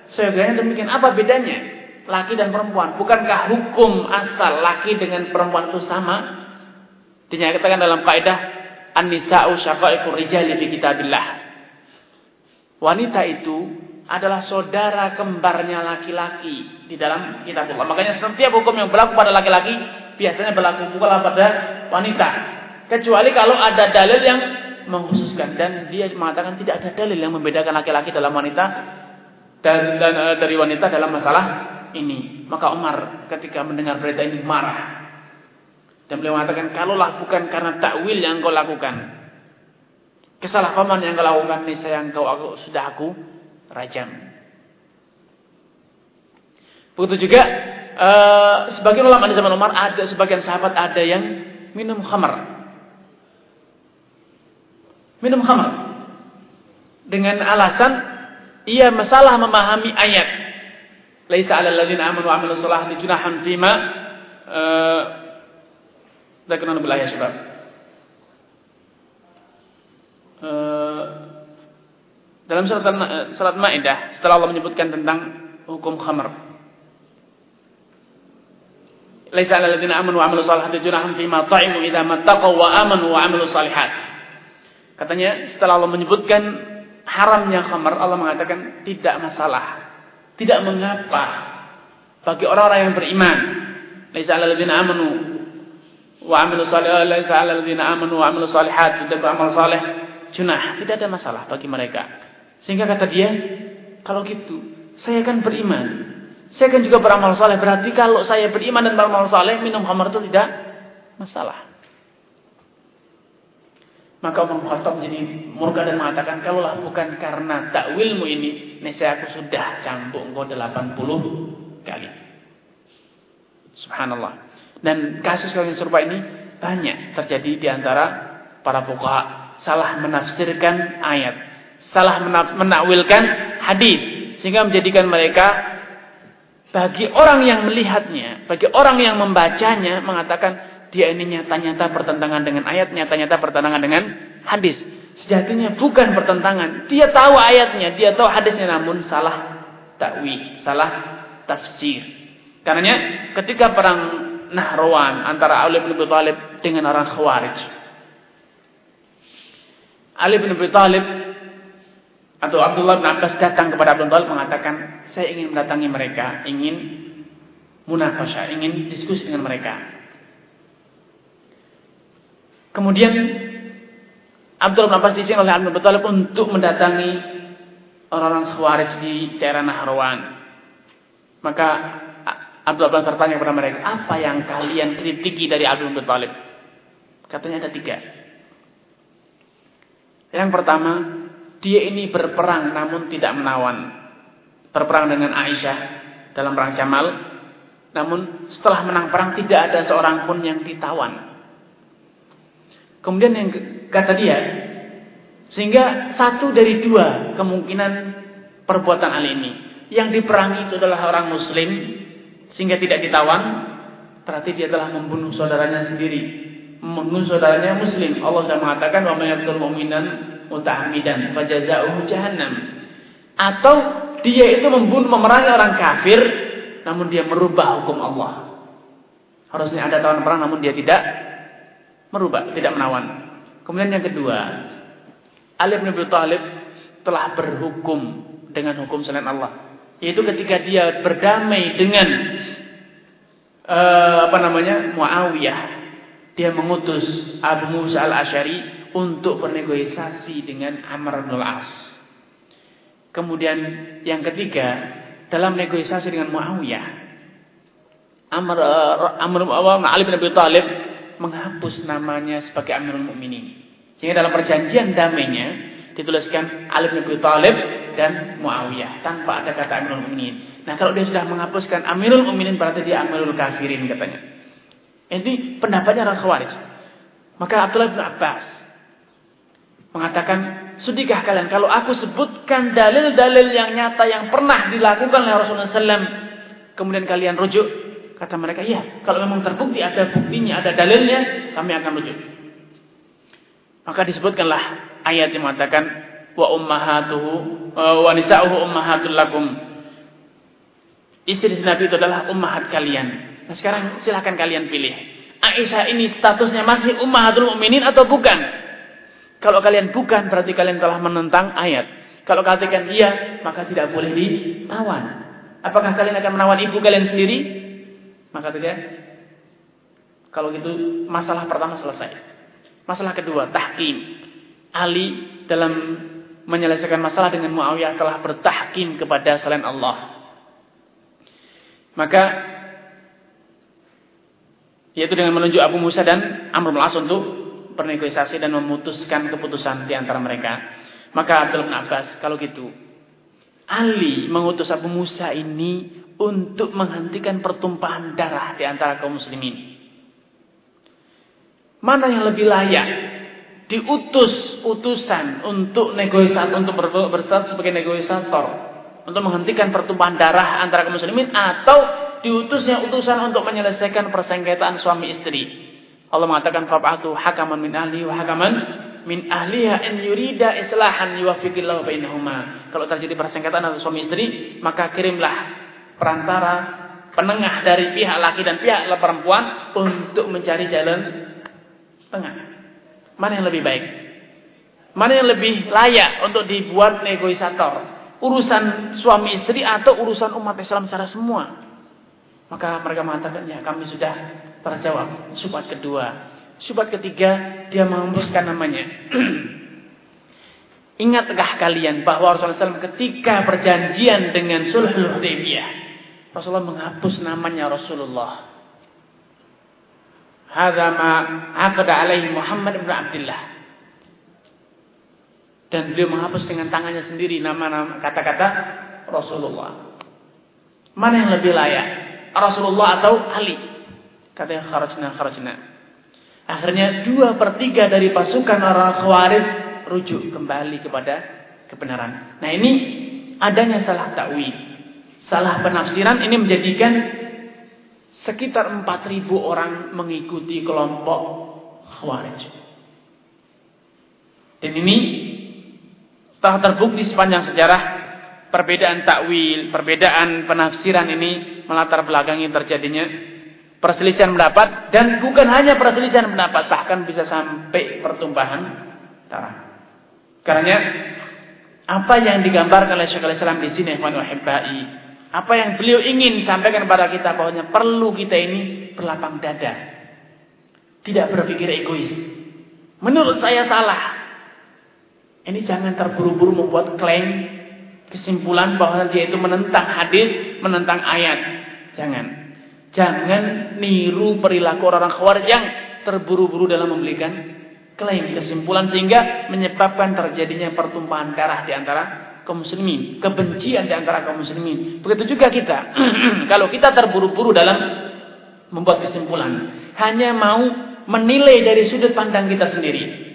sebenarnya demikian. Apa bedanya? Laki dan perempuan. Bukankah hukum asal laki dengan perempuan itu sama? Dinyatakan dalam kaidah An-nisa'u syaqaiqur rijali fi kitabillah. Wanita itu adalah saudara kembarnya laki-laki di dalam kitabullah. Makanya setiap hukum yang berlaku pada laki-laki biasanya berlaku pula pada wanita. Kecuali kalau ada dalil yang mengkhususkan dan dia mengatakan tidak ada dalil yang membedakan laki-laki dalam wanita dan, dan uh, dari wanita dalam masalah ini. Maka Umar ketika mendengar berita ini marah. Dan beliau mengatakan, kalaulah bukan karena takwil yang kau lakukan. Kesalahpahaman yang kau lakukan ini saya engkau aku, sudah aku rajam. Begitu juga uh, sebagian ulama di zaman Umar ada sebagian sahabat ada yang minum khamar. Minum khamar. Dengan alasan ia masalah memahami ayat. Laisa 'alal ladzina amanu wa 'amilus shalihati junahun fima eh uh, bil ayat sebab. Uh, dalam surat surat Maidah setelah Allah menyebutkan tentang hukum khamr. Laisa 'alal ladzina amanu wa 'amilus shalihati junahun fima ta'imu idza mattaqaw wa amanu wa 'amilus shalihat. Katanya setelah Allah menyebutkan haramnya khamr, Allah mengatakan tidak masalah. Tidak mengapa bagi orang-orang yang beriman. Laisa 'alal ladzina amanu wa 'amilus shalihat, laisa 'alal ladzina amanu wa 'amilus shalihat, tidak beramal saleh junah, tidak ada masalah bagi mereka. Sehingga kata dia, kalau gitu, saya akan beriman. Saya akan juga beramal saleh. Berarti kalau saya beriman dan beramal saleh, minum khamar itu tidak masalah. Maka Umar Khattab jadi murka dan mengatakan, kalaulah bukan karena takwilmu ini, saya aku sudah cambuk engkau 80 kali. Subhanallah. Dan kasus yang serupa ini banyak terjadi di antara para fuqaha salah menafsirkan ayat salah menakwilkan hadis sehingga menjadikan mereka bagi orang yang melihatnya, bagi orang yang membacanya mengatakan dia ini nyata-nyata pertentangan dengan ayat, nyata-nyata pertentangan dengan hadis. Sejatinya bukan pertentangan. Dia tahu ayatnya, dia tahu hadisnya namun salah takwi, salah tafsir. Karena ketika perang Nahrawan antara Ali bin Abi Thalib dengan orang Khawarij. Ali bin Abi Thalib atau Abdullah bin Abbas datang kepada Abdul Thalib mengatakan, saya ingin mendatangi mereka, ingin munafasya, ingin diskusi dengan mereka. Kemudian Abdul bin Abbas diizinkan oleh Abdul Talib untuk mendatangi orang-orang Khawarij di daerah Nahrawan. Maka Abdul Abbas bertanya kepada mereka, apa yang kalian kritiki dari Abdul Talib? Katanya ada tiga. Yang pertama, dia ini berperang namun tidak menawan. Berperang dengan Aisyah dalam perang Jamal. Namun setelah menang perang tidak ada seorang pun yang ditawan. Kemudian yang kata dia, sehingga satu dari dua kemungkinan perbuatan Ali ini. Yang diperangi itu adalah orang muslim, sehingga tidak ditawan, berarti dia telah membunuh saudaranya sendiri. Membunuh saudaranya muslim. Allah sudah mengatakan, wa mayyabtul mu'minan muta'amidan, fajaza'uhu jahannam. Atau dia itu membunuh, memerangi orang kafir, namun dia merubah hukum Allah. Harusnya ada tawan perang, namun dia tidak merubah, tidak menawan. Kemudian yang kedua, Ali bin Abi telah berhukum dengan hukum selain Allah. Yaitu ketika dia berdamai dengan uh, apa namanya Muawiyah, dia mengutus Abu Musa al Ashari untuk bernegosiasi dengan Amr bin As. Kemudian yang ketiga, dalam negosiasi dengan Muawiyah, Amr, Amr Ali bin Abi Thalib menghapus namanya sebagai Amirul Mukminin. Sehingga dalam perjanjian damainya dituliskan Ali bin Abi Thalib dan Muawiyah tanpa ada kata Amirul Mukminin. Nah, kalau dia sudah menghapuskan Amirul Mukminin berarti dia Amirul Kafirin katanya. Ini pendapatnya orang Khawarij. Maka Abdullah bin Abbas mengatakan, "Sudikah kalian kalau aku sebutkan dalil-dalil yang nyata yang pernah dilakukan oleh Rasulullah SAW, kemudian kalian rujuk Kata mereka, iya. Kalau memang terbukti ada buktinya, ada dalilnya, kami akan rujuk. Maka disebutkanlah ayat yang mengatakan wa ummahatuhu wa nisa'uhu ummahatul lakum. Istri Nabi itu adalah ummahat kalian. Nah sekarang silahkan kalian pilih. Aisyah ini statusnya masih ummahatul mukminin atau bukan? Kalau kalian bukan berarti kalian telah menentang ayat. Kalau katakan iya, maka tidak boleh ditawan. Apakah kalian akan menawan ibu kalian sendiri? Maka dia kalau gitu masalah pertama selesai. Masalah kedua, tahkim. Ali dalam menyelesaikan masalah dengan Muawiyah telah bertahkim kepada selain Allah. Maka yaitu dengan menunjuk Abu Musa dan Amr bin untuk bernegosiasi dan memutuskan keputusan di antara mereka. Maka Abdul bin kalau gitu Ali mengutus Abu Musa ini untuk menghentikan pertumpahan darah di antara kaum muslimin. Mana yang lebih layak diutus utusan untuk negosiasi untuk bersatu sebagai negosiator untuk menghentikan pertumpahan darah antara kaum muslimin atau diutusnya utusan untuk menyelesaikan persengketaan suami istri. Allah mengatakan fab'atu hakaman min ahli wa hakaman min ahliha in yurida islahan yuwaffiqillahu bainahuma. Kalau terjadi persengketaan antara suami istri, maka kirimlah perantara penengah dari pihak laki dan pihak perempuan untuk mencari jalan tengah. Mana yang lebih baik? Mana yang lebih layak untuk dibuat negosiator? Urusan suami istri atau urusan umat Islam secara semua? Maka mereka mengatakan, ya kami sudah terjawab. Subat kedua. Subat ketiga, dia menghembuskan namanya. Ingatkah kalian bahwa Rasulullah SAW ketika perjanjian dengan sulhul Hudaybiyah Rasulullah menghapus namanya Rasulullah. Hadza ma alaihi Muhammad bin Abdullah. Dan beliau menghapus dengan tangannya sendiri nama-nama kata-kata Rasulullah. Mana yang lebih layak? Rasulullah atau Ali? Katanya kharajna kharajna. Akhirnya dua per tiga dari pasukan orang Khawarij rujuk kembali kepada kebenaran. Nah ini adanya salah takwil salah penafsiran ini menjadikan sekitar 4000 orang mengikuti kelompok Khawarij. Dan ini telah terbukti sepanjang sejarah perbedaan takwil, perbedaan penafsiran ini melatar belakangi terjadinya perselisihan pendapat dan bukan hanya perselisihan pendapat bahkan bisa sampai pertumpahan darah. Karena apa yang digambarkan oleh Syekhul Islam di sini ikhwan wahibbai, apa yang beliau ingin sampaikan kepada kita bahwanya perlu kita ini berlapang dada. Tidak berpikir egois. Menurut saya salah. Ini jangan terburu-buru membuat klaim kesimpulan bahwa dia itu menentang hadis, menentang ayat. Jangan. Jangan niru perilaku orang-orang khawarij yang terburu-buru dalam memberikan klaim kesimpulan sehingga menyebabkan terjadinya pertumpahan darah di antara kaum muslimin, kebencian di antara kaum muslimin. Begitu juga kita. Kalau kita terburu-buru dalam membuat kesimpulan, hanya mau menilai dari sudut pandang kita sendiri.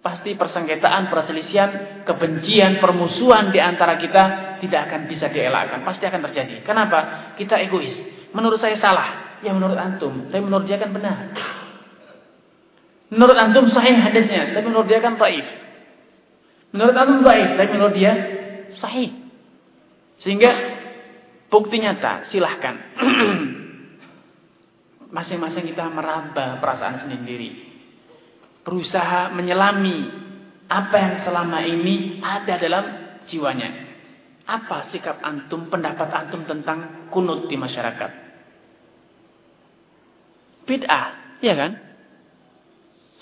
Pasti persengketaan, perselisihan, kebencian, permusuhan di antara kita tidak akan bisa dielakkan. Pasti akan terjadi. Kenapa? Kita egois. Menurut saya salah. Ya menurut antum. Tapi menurut dia kan benar. Menurut antum sahih hadisnya. Tapi menurut dia kan taif. Menurut antum taif. Tapi menurut dia sahih. Sehingga bukti nyata. Silahkan. Masing-masing kita meraba perasaan sendiri berusaha menyelami apa yang selama ini ada dalam jiwanya. Apa sikap antum, pendapat antum tentang kunut di masyarakat? Bid'ah, ya kan?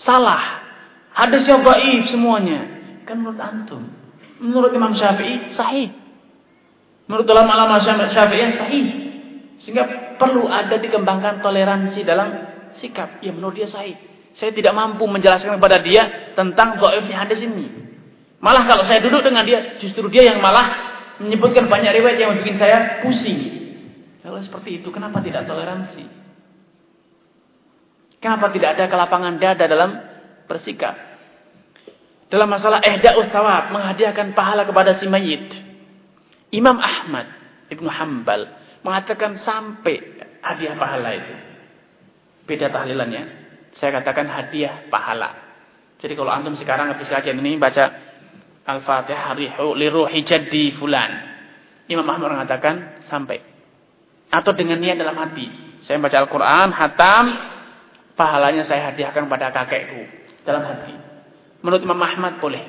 Salah. Hadisnya dhaif semuanya. Kan menurut antum. Menurut Imam Syafi'i sahih. Menurut ulama-ulama Syafi'i sahih. Sehingga perlu ada dikembangkan toleransi dalam sikap. Ya menurut dia sahih. Saya tidak mampu menjelaskan kepada dia tentang dhaifnya hadis ini. Malah kalau saya duduk dengan dia, justru dia yang malah menyebutkan banyak riwayat yang bikin saya pusing. Kalau seperti itu, kenapa tidak toleransi? Kenapa tidak ada kelapangan dada dalam bersikap? Dalam masalah ehda thawab, menghadiahkan pahala kepada si mayit. Imam Ahmad Ibnu Hambal mengatakan sampai hadiah pahala itu. Beda tahlilannya. Saya katakan hadiah pahala. Jadi kalau antum sekarang habis kajian ini baca Al-Fatihah li ruhi jaddi fulan. Imam Ahmad mengatakan sampai. Atau dengan niat dalam hati. Saya baca Al-Quran, hatam, pahalanya saya hadiahkan pada kakekku. Dalam hati. Menurut Imam Ahmad boleh.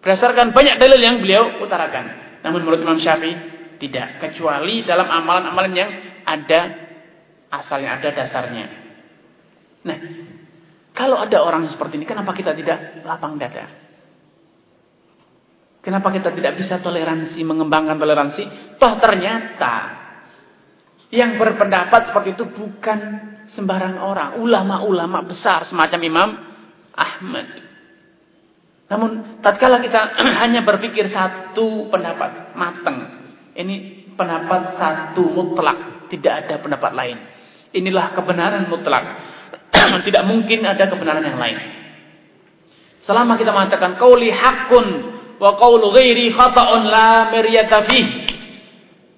Berdasarkan banyak dalil yang beliau utarakan. Namun menurut Imam Syafi'i tidak. Kecuali dalam amalan-amalan yang ada asalnya, ada dasarnya. Nah, kalau ada orang seperti ini, kenapa kita tidak lapang dada? Kenapa kita tidak bisa toleransi, mengembangkan toleransi? Toh ternyata yang berpendapat seperti itu bukan sembarang orang. Ulama-ulama besar semacam Imam Ahmad. Namun tatkala kita hanya berpikir satu pendapat mateng. Ini pendapat satu mutlak. Tidak ada pendapat lain. Inilah kebenaran mutlak. Tidak mungkin ada kebenaran yang lain. Selama kita mengatakan qauli haqqun wa qaulu ghairi khata'un la miryata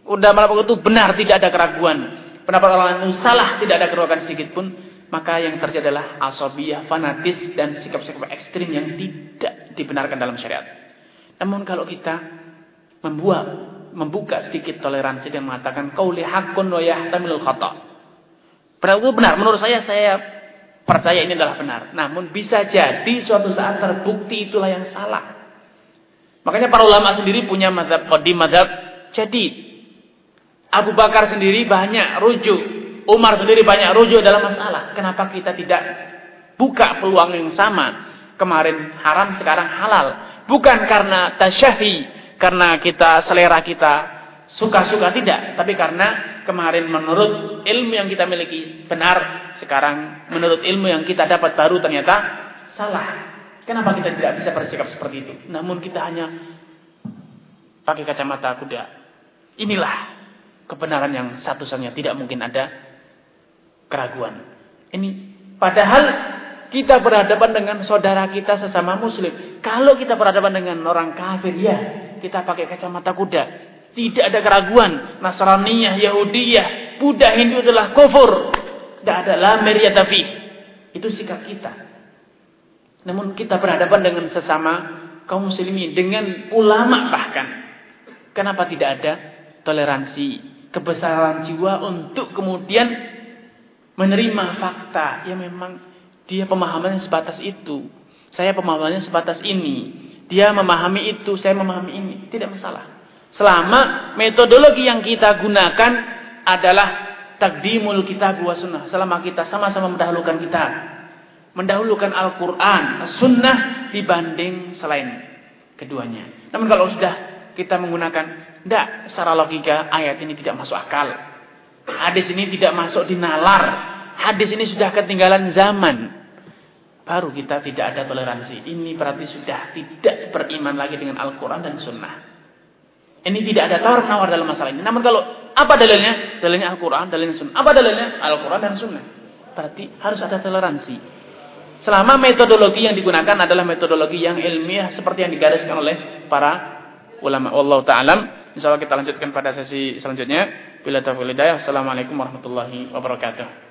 Udah malam itu benar, tidak ada keraguan. Pendapat orang lain itu salah, tidak ada keraguan sedikit pun. Maka yang terjadi adalah asobiyah, fanatis, dan sikap-sikap ekstrim yang tidak dibenarkan dalam syariat. Namun kalau kita membuat, membuka sedikit toleransi dan mengatakan qauli haqqun wa yahtamilul khata'. Padahal itu benar. Menurut saya, saya percaya ini adalah benar. Namun bisa jadi suatu saat terbukti itulah yang salah. Makanya para ulama sendiri punya madhab qadim, madhab jadi. Abu Bakar sendiri banyak rujuk. Umar sendiri banyak rujuk dalam masalah. Kenapa kita tidak buka peluang yang sama? Kemarin haram, sekarang halal. Bukan karena tasyahi, karena kita selera kita suka-suka tidak, tapi karena kemarin menurut ilmu yang kita miliki benar, sekarang menurut ilmu yang kita dapat baru ternyata salah. Kenapa kita tidak bisa bersikap seperti itu? Namun kita hanya pakai kacamata kuda. Inilah kebenaran yang satu-satunya tidak mungkin ada keraguan. Ini padahal kita berhadapan dengan saudara kita sesama muslim. Kalau kita berhadapan dengan orang kafir, ya kita pakai kacamata kuda. Tidak ada keraguan. Nasraniyah, Yahudiyah, Buddha, Hindu adalah kufur. Tidak ada la tapi Itu sikap kita. Namun kita berhadapan dengan sesama kaum muslimin. Dengan ulama bahkan. Kenapa tidak ada toleransi, kebesaran jiwa untuk kemudian menerima fakta. Ya memang dia pemahamannya sebatas itu. Saya pemahamannya sebatas ini. Dia memahami itu, saya memahami ini. Tidak masalah. Selama metodologi yang kita gunakan adalah takdimul kitab wa sunnah. Selama kita sama-sama mendahulukan kita. Mendahulukan Al-Quran, sunnah dibanding selain keduanya. Namun kalau sudah kita menggunakan tidak secara logika ayat ini tidak masuk akal. Hadis ini tidak masuk di nalar. Hadis ini sudah ketinggalan zaman. Baru kita tidak ada toleransi. Ini berarti sudah tidak beriman lagi dengan Al-Quran dan Sunnah. Ini tidak ada tawar-nawar dalam masalah ini. Namun kalau apa dalilnya? Dalilnya Al-Quran, dalilnya Sunnah. Apa dalilnya? Al-Quran dan Sunnah. Berarti harus ada toleransi. Selama metodologi yang digunakan adalah metodologi yang ilmiah seperti yang digariskan oleh para ulama. Allah taala. Insyaallah kita lanjutkan pada sesi selanjutnya. Bila taufiq. Assalamualaikum warahmatullahi wabarakatuh.